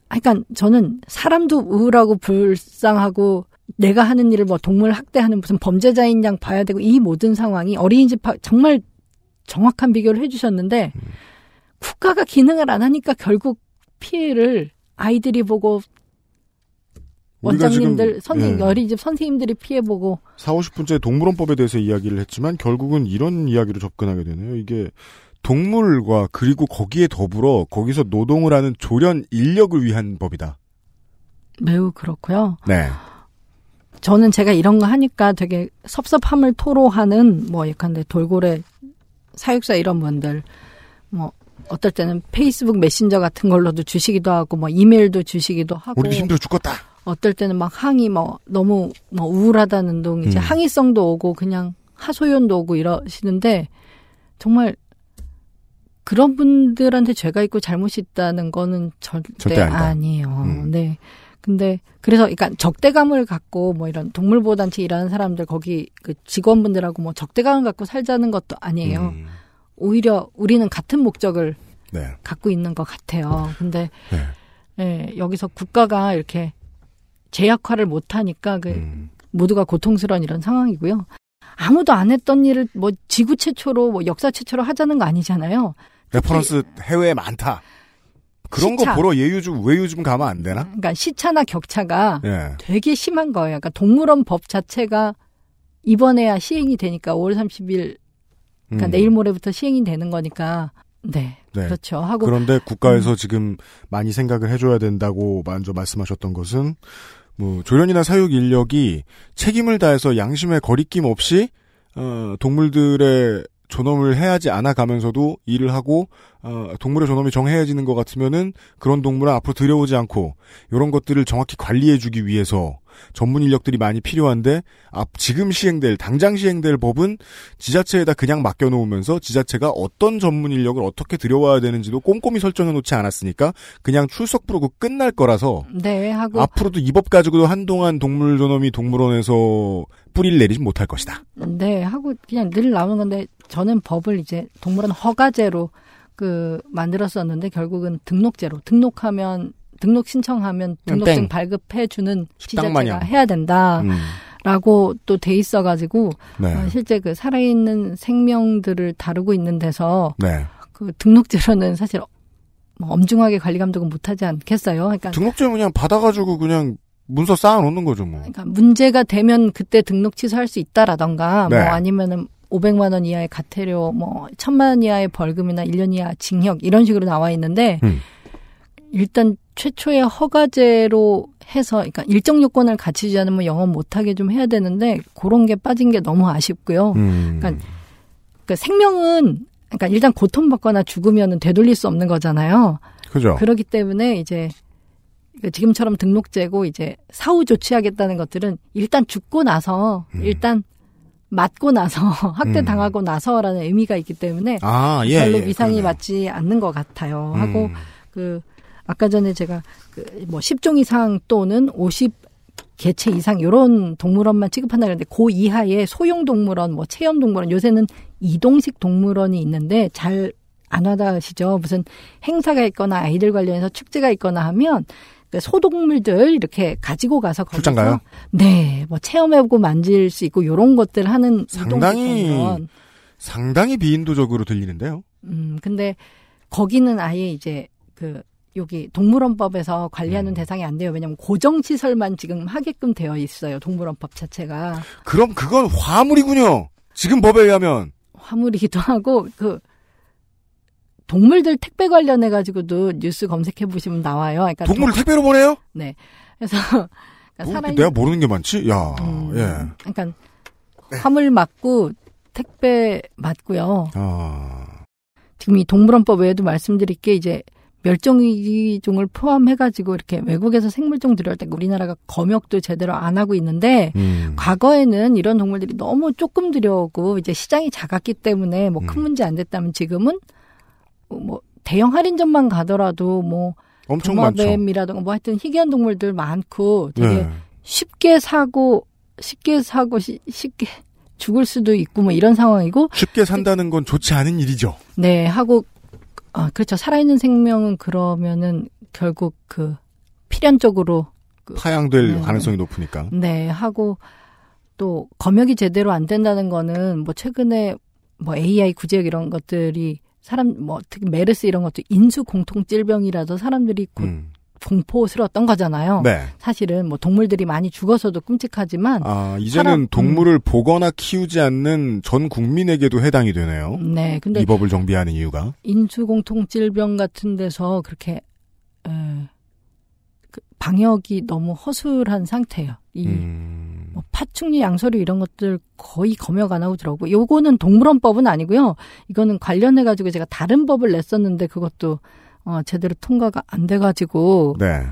아, 그러니까 저는 사람도 우울하고 불쌍하고 내가 하는 일을 뭐 동물 학대하는 무슨 범죄자인 양 봐야 되고 이 모든 상황이 어린이집 파- 정말 정확한 비교를 해주셨는데 국가가 기능을 안 하니까 결국 피해를 아이들이 보고 원장님들 선생님 예. 어린이집 선생님들이 피해 보고 4, 50분째 동물원법에 대해서 이야기를 했지만 결국은 이런 이야기로 접근하게 되네요. 이게 동물과 그리고 거기에 더불어 거기서 노동을 하는 조련 인력을 위한 법이다. 매우 그렇고요. 네. 저는 제가 이런 거 하니까 되게 섭섭함을 토로하는 뭐 약간데 돌고래 사육사 이런 분들 뭐 어떨 때는 페이스북 메신저 같은 걸로도 주시기도 하고 뭐 이메일도 주시기도 하고 우리도 힘들어 죽겠다. 어떨 때는 막 항의 뭐 너무 뭐 우울하다는 둥 이제 음. 항의성도 오고 그냥 하소연도 오고 이러시는데 정말 그런 분들한테 죄가 있고 잘못이 있다는 거는 절대, 절대. 아니에요. 음. 네. 근데 그래서 그러니까 적대감을 갖고 뭐 이런 동물보호단체 일하는 사람들 거기 그 직원분들하고 뭐 적대감을 갖고 살자는 것도 아니에요. 음. 오히려 우리는 같은 목적을 네. 갖고 있는 것 같아요. 근데 네. 예, 여기서 국가가 이렇게 제 역할을 못 하니까 그 음. 모두가 고통스러운 이런 상황이고요. 아무도 안 했던 일을 뭐 지구 최초로 뭐 역사 최초로 하자는 거 아니잖아요. reference 해외에 많다. 그런 시차. 거 보러 예유좀 외유좀 가면 안 되나? 그러니까 시차나 격차가 예. 되게 심한 거예요. 그러니까 동물원 법 자체가 이번에야 시행이 되니까 5월 30일 그러니까 음. 내일 모레부터 시행이 되는 거니까 네, 네. 그렇죠. 하고 그런데 국가에서 지금 많이 생각을 해줘야 된다고 먼저 말씀하셨던 것은 뭐 조련이나 사육 인력이 책임을 다해서 양심의 거리낌 없이 어, 동물들의 존엄을 해야지 않아 가면서도 일을 하고 어, 동물의 존엄이 정해지는 것 같으면은 그런 동물은 앞으로 들여오지 않고 이런 것들을 정확히 관리해주기 위해서 전문 인력들이 많이 필요한데 앞 지금 시행될 당장 시행될 법은 지자체에다 그냥 맡겨 놓으면서 지자체가 어떤 전문 인력을 어떻게 들여와야 되는지도 꼼꼼히 설정해 놓지 않았으니까 그냥 출석 부르고 끝날 거라서 네 하고 앞으로도 이 법 가지고도 한동안 동물 존엄이 동물원에서 뿌리를 내리지 못할 것이다. 네 하고 그냥 늘 나오는 건데 저는 법을 이제 동물원 허가제로 그 만들었었는데 결국은 등록제로 등록하면 등록 신청하면 등록증 땡. 발급해 주는 식당 지자체가. 해야 된다. 음. 라고 또 돼 있어가지고 네. 어, 실제 그 살아있는 생명들을 다루고 있는 데서 네. 그 등록제로는 사실 뭐 엄중하게 관리 감독은 못하지 않겠어요. 그러니까, 등록증 그냥 받아가지고 그냥 문서 쌓아놓는 거죠 뭐. 그러니까 문제가 되면 그때 등록 취소할 수 있다라던가 네. 뭐 아니면은 500만 원 이하의 과태료, 뭐 1000만 원 이하의 벌금이나 1년 이하 징역 이런 식으로 나와 있는데 음. 일단 최초의 허가제로 해서 그러니까 일정 요건을 갖추지 않으면 영업 못하게 좀 해야 되는데 그런 게 빠진 게 너무 아쉽고요. 음. 그러니까, 그러니까 생명은 그러니까 일단 고통받거나 죽으면은 되돌릴 수 없는 거잖아요. 그죠. 그렇기 때문에 이제 그 지금처럼 등록제고 이제 사후 조치하겠다는 것들은 일단 죽고 나서 음. 일단 맞고 나서 학대 당하고 나서라는 의미가 있기 때문에 아, 예, 별로 예, 위상이 그러네요. 맞지 않는 것 같아요. 하고 음. 그 아까 전에 제가 그뭐 10종 이상 또는 50 개체 이상 요런 동물원만 취급한다 그랬는데 그 이하의 소형 동물원 뭐 체험 동물원 요새는 이동식 동물원이 있는데 잘 안 와닿으시죠? 무슨 행사가 있거나 아이들 관련해서 축제가 있거나 하면 그 소동물들 이렇게 가지고 가서 거기서 출장 가요? 네, 뭐 체험해보고 만질 수 있고 요런 것들 하는 상당히 동물원. 상당히 비인도적으로 들리는데요. 음, 근데 거기는 아예 이제 그 여기 동물원법에서 관리하는 음. 대상이 안 돼요. 왜냐면 고정시설만 지금 하게끔 되어 있어요. 동물원법 자체가. 그럼 그건 화물이군요. 지금 법에 의하면 화물이기도 하고 그 동물들 택배 관련해 가지고도 뉴스 검색해 보시면 나와요. 그러니까 동물을 동- 택배로 보내요? 네. 그래서 그러니까 뭐, 살아있는 내가 모르는 게 많지? 야, 음, 예. 그러니까 화물 맞고 택배 맞고요. 아, 지금 이 동물원법 외에도 말씀드릴 게 이제 멸종위기종을 포함해가지고 이렇게 외국에서 생물종 들여올 때 우리나라가 검역도 제대로 안 하고 있는데 음. 과거에는 이런 동물들이 너무 조금 들여오고 이제 시장이 작았기 때문에 뭐큰 음. 문제 안 됐다면 지금은 뭐 대형 할인점만 가더라도 뭐 엄청 많죠. 도마뱀이라든가 뭐 하여튼 희귀한 동물들 많고 되게 네. 쉽게 사고 쉽게 사고 시- 쉽게 죽을 수도 있고 뭐 이런 상황이고 쉽게 산다는 건 좋지 않은 일이죠. 네, 하고, 아, 그렇죠. 살아있는 생명은 그러면은 결국 그 필연적으로, 파양될 네. 가능성이 높으니까. 네, 하고 또 검역이 제대로 안 된다는 거는 뭐 최근에 뭐 AI 구제역 이런 것들이 사람 뭐 특히 메르스 이런 것도 인수 공통 질병이라서 사람들이 곧 음. 공포스러웠던 거잖아요. 네. 사실은 뭐 동물들이 많이 죽어서도 끔찍하지만 아, 이제는 사람- 음. 동물을 보거나 키우지 않는 전 국민에게도 해당이 되네요. 네, 근데 이 법을 정비하는 이유가. 인수공통질병 같은 데서 그렇게 에, 그 방역이 너무 허술한 상태예요. 이 음. 뭐 파충류, 양서류 이런 것들 거의 검역 안 하고 들어오고 요거는 동물원법은 아니고요. 이거는 관련해 가지고 제가 다른 법을 냈었는데 그것도 어 제대로 통과가 안 돼 가지고 네.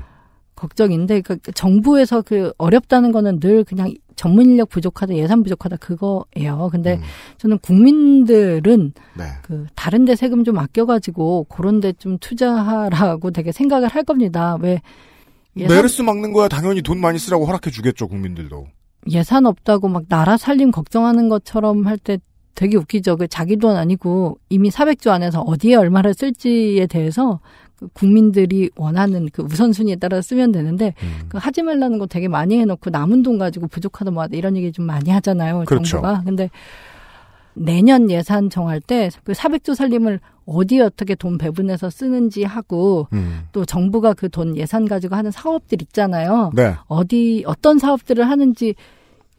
걱정인데 그 정부에서 그 어렵다는 거는 늘 그냥 전문 인력 부족하다, 예산 부족하다 그거예요. 근데 음. 저는 국민들은 네. 그 다른 데 세금 좀 아껴 가지고 그런 데 좀 투자하라고 되게 생각을 할 겁니다. 왜 예산, 메르스 막는 거야 당연히 돈 많이 쓰라고 허락해 주겠죠, 국민들도. 예산 없다고 막 나라 살림 걱정하는 것처럼 할 때 되게 웃기죠. 그 자기 돈 아니고 이미 400조 안에서 어디에 얼마를 쓸지에 대해서 그 국민들이 원하는 그 우선순위에 따라 쓰면 되는데 음. 그 하지 말라는 거 되게 많이 해놓고 남은 돈 가지고 부족하다 뭐하다 이런 얘기 좀 많이 하잖아요. 그렇죠. 정부가. 근데 내년 예산 정할 때 그 400조 살림을 어디에 어떻게 돈 배분해서 쓰는지 하고 음. 또 정부가 그 돈 예산 가지고 하는 사업들 있잖아요. 네. 어디 어떤 사업들을 하는지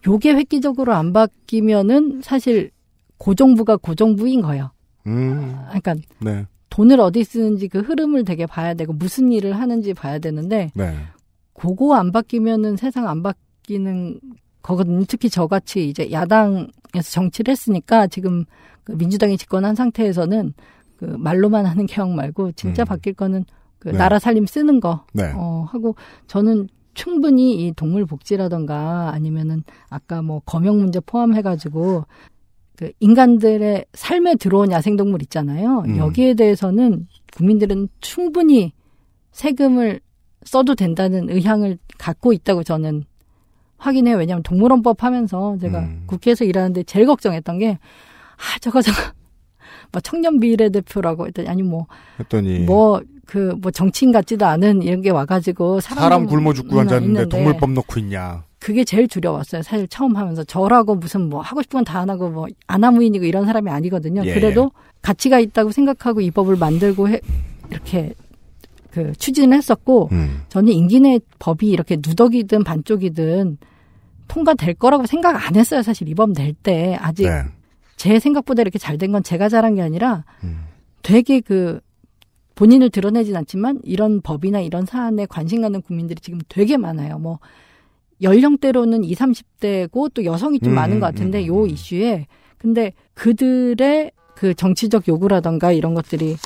요게 획기적으로 안 바뀌면은 사실 고정부가 고정부인 거예요. 음. 그러니까 네. 돈을 어디 쓰는지 그 흐름을 되게 봐야 되고 무슨 일을 하는지 봐야 되는데 네. 그거 안 바뀌면은 세상 안 바뀌는 거거든요. 특히 저같이 이제 야당에서 정치를 했으니까 지금 그 민주당이 집권한 상태에서는 그 말로만 하는 개혁 말고 진짜 음. 바뀔 거는 그 네. 나라 살림 쓰는 거 네. 어, 하고 저는 충분히 이 동물 복지라던가 아니면은 아까 뭐 검역 문제 포함해가지고 그 인간들의 삶에 들어온 야생동물 있잖아요. 음. 여기에 대해서는 국민들은 충분히 세금을 써도 된다는 의향을 갖고 있다고 저는 확인해요. 왜냐하면 동물원법 하면서 제가 음. 국회에서 일하는데 제일 걱정했던 게, 아, 저거, 저거, 뭐 청년 비례대표라고 했더니, 아니, 뭐, 했더니 뭐, 그, 뭐 정치인 같지도 않은 이런 게 와가지고 사람, 사람 굶어 죽고 음, 앉았는데 동물법 넣고 있냐. 그게 제일 두려웠어요. 사실 처음 하면서 저라고 무슨 뭐 하고 싶은 건 다 안 하고 뭐 아나무인이고 이런 사람이 아니거든요. 예. 그래도 가치가 있다고 생각하고 이 법을 만들고 해, 이렇게 그 추진을 했었고 음. 저는 임기 내 법이 이렇게 누더기든 반쪽이든 통과될 거라고 생각 안 했어요. 사실 이 법 낼 때 아직 네. 제 생각보다 이렇게 잘 된 건 제가 잘한 게 아니라 음. 되게 그 본인을 드러내진 않지만 이런 법이나 이런 사안에 관심 갖는 국민들이 지금 되게 많아요. 뭐 연령대로는 20, 30대고 또 여성이 좀 음, 많은 것 음, 같은데 음, 요 이슈에. 근데 그들의 그 정치적 요구라던가 이런 것들이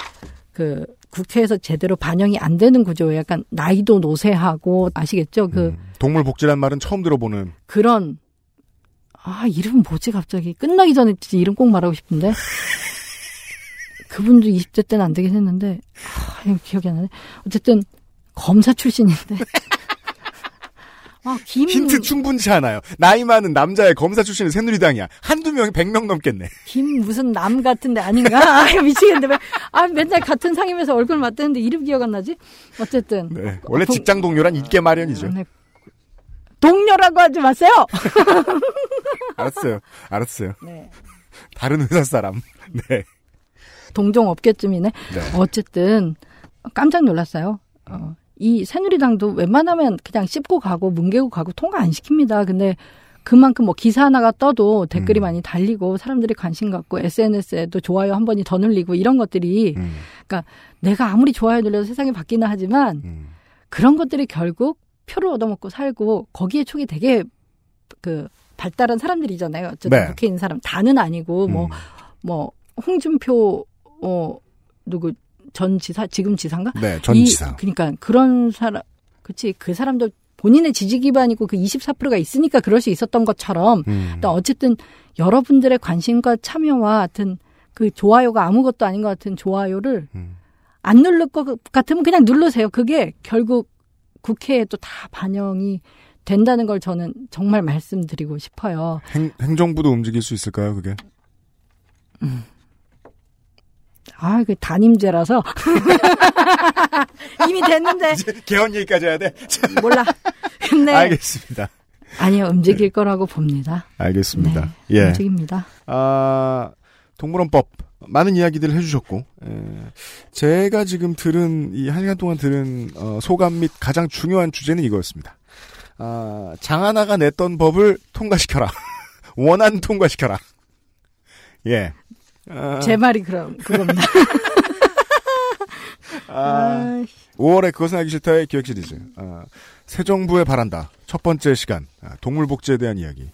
그 국회에서 제대로 반영이 안 되는 구조예요. 약간 나이도 노쇠하고 아시겠죠? 그 음. 동물 복지란 말은 처음 들어보는. 그런. 아 이름 뭐지 갑자기? 끝나기 전에 진짜 이름 꼭 말하고 싶은데? 그분도 20대 때는 안 되긴 했는데 아 기억이 안 나네. 어쨌든 검사 출신인데 아 김 힌트 충분치 않아요. 나이 많은 남자의 검사 출신은 새누리당이야. 한두 명이 100명 넘겠네. 김 무슨 남 같은데 아닌가? 아 미치겠는데 왜? 아 맨날 같은 상임에서 얼굴 맞대는데 이름 기억 안 나지? 어쨌든 네. 원래 동- 직장 동료란 있게 마련이죠. 네. 동료라고 하지 마세요. 알았어요. 알았어요. 네. 다른 회사 사람. 네. 동종 업계쯤이네. 네. 어쨌든 깜짝 놀랐어요. 어, 이 새누리당도 웬만하면 그냥 씹고 가고 뭉개고 가고 통과 안 시킵니다. 근데 그만큼 뭐 기사 하나가 떠도 댓글이 음. 많이 달리고 사람들이 관심 갖고 SNS에도 좋아요 한 번이 더 늘리고 이런 것들이 음. 그러니까 내가 아무리 좋아요 늘려도 세상이 바뀌나 하지만 음. 그런 것들이 결국 표를 얻어먹고 살고 거기에 촉이 되게 그 발달한 사람들이잖아요. 어쨌든 네. 국회에 있는 사람 다는 아니고 뭐 음. 뭐 홍준표 어 누구 전 지사 지금 지사인가? 네, 전 이- 지사. 그러니까 그런 사람 그치 그 사람도 본인의 지지 기반이고 그 24%가 있으니까 그럴 수 있었던 것처럼 음. 어쨌든 여러분들의 관심과 참여와 같은 그 좋아요가 아무것도 아닌 것 같은 좋아요를 음. 안 누를 것 같으면 그냥 누르세요. 그게 결국 국회에 또 다 반영이 된다는 걸 저는 정말 말씀드리고 싶어요. 행, 행정부도 움직일 수 있을까요, 그게? 아, 그 단임제라서 이미 됐는데 개헌 얘기까지 해야 돼? 몰라. 근데 알겠습니다. 아니요 움직일 거라고 봅니다. 알겠습니다. 네, 예. 움직입니다. 아, 동물원법 많은 이야기들을 해주셨고 에, 제가 지금 들은 이 한 시간 동안 들은 어, 소감 및 가장 중요한 주제는 이거였습니다. 아, 장하나가 냈던 법을 통과시켜라. 원안 통과시켜라. 예. 아, 제 말이 그럼 그겁니다. 아, 아, 5월에 그것은 알기 싫다의 기획 시리즈. 아, 새 정부에 바란다. 첫 번째 시간. 아, 동물복지에 대한 이야기.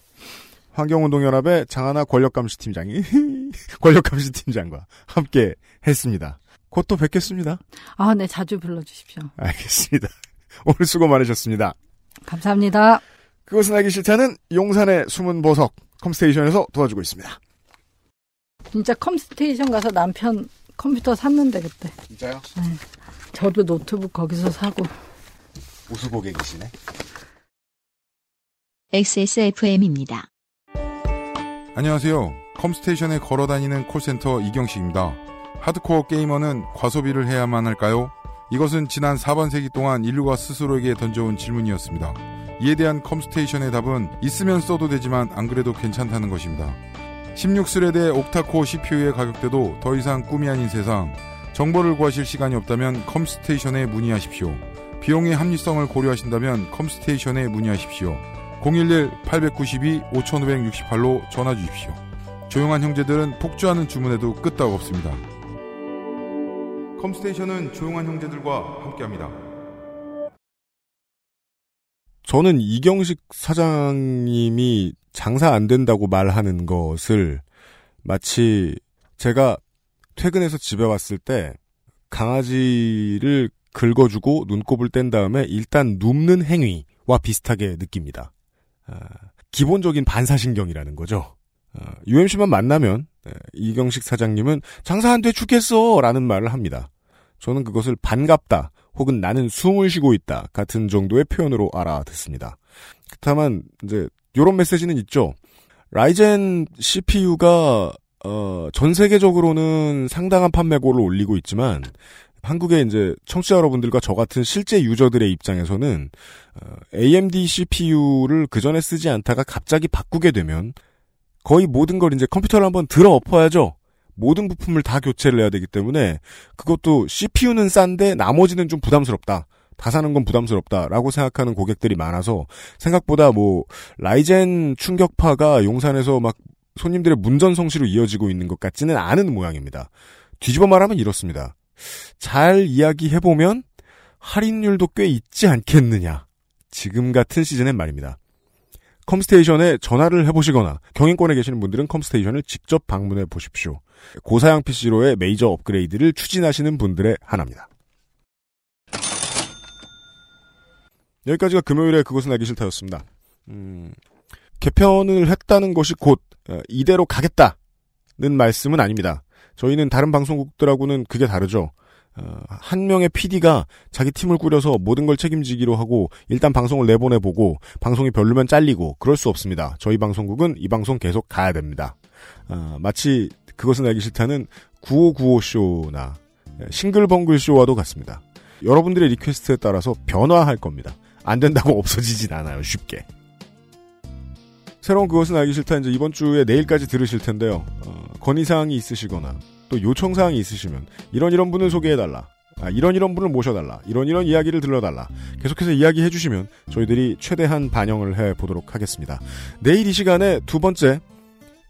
환경운동연합의 장하나 권력감시팀장이 권력감시팀장과 함께 했습니다. 곧 또 뵙겠습니다. 아, 네 자주 불러주십시오. 알겠습니다. 오늘 수고 많으셨습니다. 감사합니다. 그것은 알기 싫다는 용산의 숨은 보석 컴스테이션에서 도와주고 있습니다. 진짜 컴스테이션 가서 남편 컴퓨터 샀는데 그때 진짜요? 저도 노트북 거기서 사고 우수 고객이시네. XSFM입니다. 안녕하세요. 컴스테이션에 걸어 다니는 콜센터 이경식입니다. 하드코어 게이머는 과소비를 해야만 할까요? 이것은 지난 4반세기 동안 인류가 스스로에게 던져온 질문이었습니다. 이에 대한 컴스테이션의 답은 있으면 써도 되지만 안 그래도 괜찮다는 것입니다. 16 thread의 octa-core CPU의 가격대도 더 이상 꿈이 아닌 세상. 정보를 구하실 시간이 없다면 컴스테이션에 문의하십시오. 비용의 합리성을 고려하신다면 컴스테이션에 문의하십시오. 011-892-5568로 전화 주십시오. 조용한 형제들은 폭주하는 주문에도 끄떡 없습니다. 컴스테이션은 조용한 형제들과 함께합니다. 저는 이경식 사장님이 장사 안 된다고 말하는 것을 마치 제가 퇴근해서 집에 왔을 때 강아지를 긁어주고 눈곱을 뗀 다음에 일단 눕는 행위와 비슷하게 느낍니다. 아, 기본적인 반사신경이라는 거죠. 아, UMC만 만나면 네, 이경식 사장님은 장사 안 돼 죽겠어 라는 말을 합니다. 저는 그것을 반갑다 혹은 나는 숨을 쉬고 있다 같은 정도의 표현으로 알아듣습니다. 다만 이제 이런 메시지는 있죠. 라이젠 CPU가 어, 전 세계적으로는 상당한 판매고를 올리고 있지만 한국의 이제 청취자 여러분들과 저 같은 실제 유저들의 입장에서는 어, AMD CPU를 그 전에 쓰지 않다가 갑자기 바꾸게 되면 거의 모든 걸 이제 컴퓨터를 한번 들어 엎어야죠. 모든 부품을 다 교체를 해야 되기 때문에 그것도 CPU는 싼데 나머지는 좀 부담스럽다. 다 사는 건 부담스럽다라고 생각하는 고객들이 많아서 생각보다 뭐 라이젠 충격파가 용산에서 막 손님들의 문전성시로 이어지고 있는 것 같지는 않은 모양입니다. 뒤집어 말하면 이렇습니다. 잘 이야기해보면 할인율도 꽤 있지 않겠느냐. 지금 같은 시즌엔 말입니다. 컴스테이션에 전화를 해보시거나 경인권에 계시는 분들은 컴스테이션을 직접 방문해 보십시오. 고사양 PC로의 메이저 업그레이드를 추진하시는 분들의 하나입니다. 여기까지가 금요일에 그것은 알기 싫다였습니다. 음, 개편을 했다는 것이 곧 어, 이대로 가겠다는 말씀은 아닙니다. 저희는 다른 방송국들하고는 그게 다르죠. 어, 한 명의 PD가 자기 팀을 꾸려서 모든 걸 책임지기로 하고 일단 방송을 내보내보고 방송이 별로면 잘리고 그럴 수 없습니다. 저희 방송국은 이 방송 계속 가야 됩니다. 어, 마치 그것은 알기 싫다는 9595쇼나 싱글벙글 쇼와도 같습니다. 여러분들의 request에 따라서 변화할 겁니다. 안 된다고 없어지진 않아요, 쉽게. 새로운 그것은 알기 싫다 이제 이번 주에 내일까지 들으실 텐데요. 어, 건의사항이 있으시거나 또 요청사항이 있으시면 이런 이런 분을 소개해달라. 아, 이런 이런 분을 모셔달라. 이런 이런 이야기를 들려달라. 계속해서 이야기해 주시면 저희들이 최대한 반영을 해 보도록 하겠습니다. 내일 이 시간에 두 번째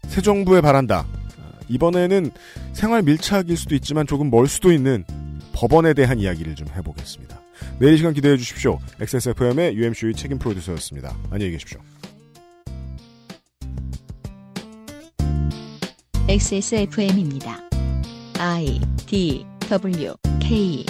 새 정부에 바란다. 아, 이번에는 생활 밀착일 수도 있지만 조금 멀 수도 있는 법원에 대한 이야기를 좀 해보겠습니다. 내일 이 시간 기대해 주십시오. XSFM의 UMC의 책임 프로듀서였습니다. 안녕히 계십시오. XSFM입니다. I D W K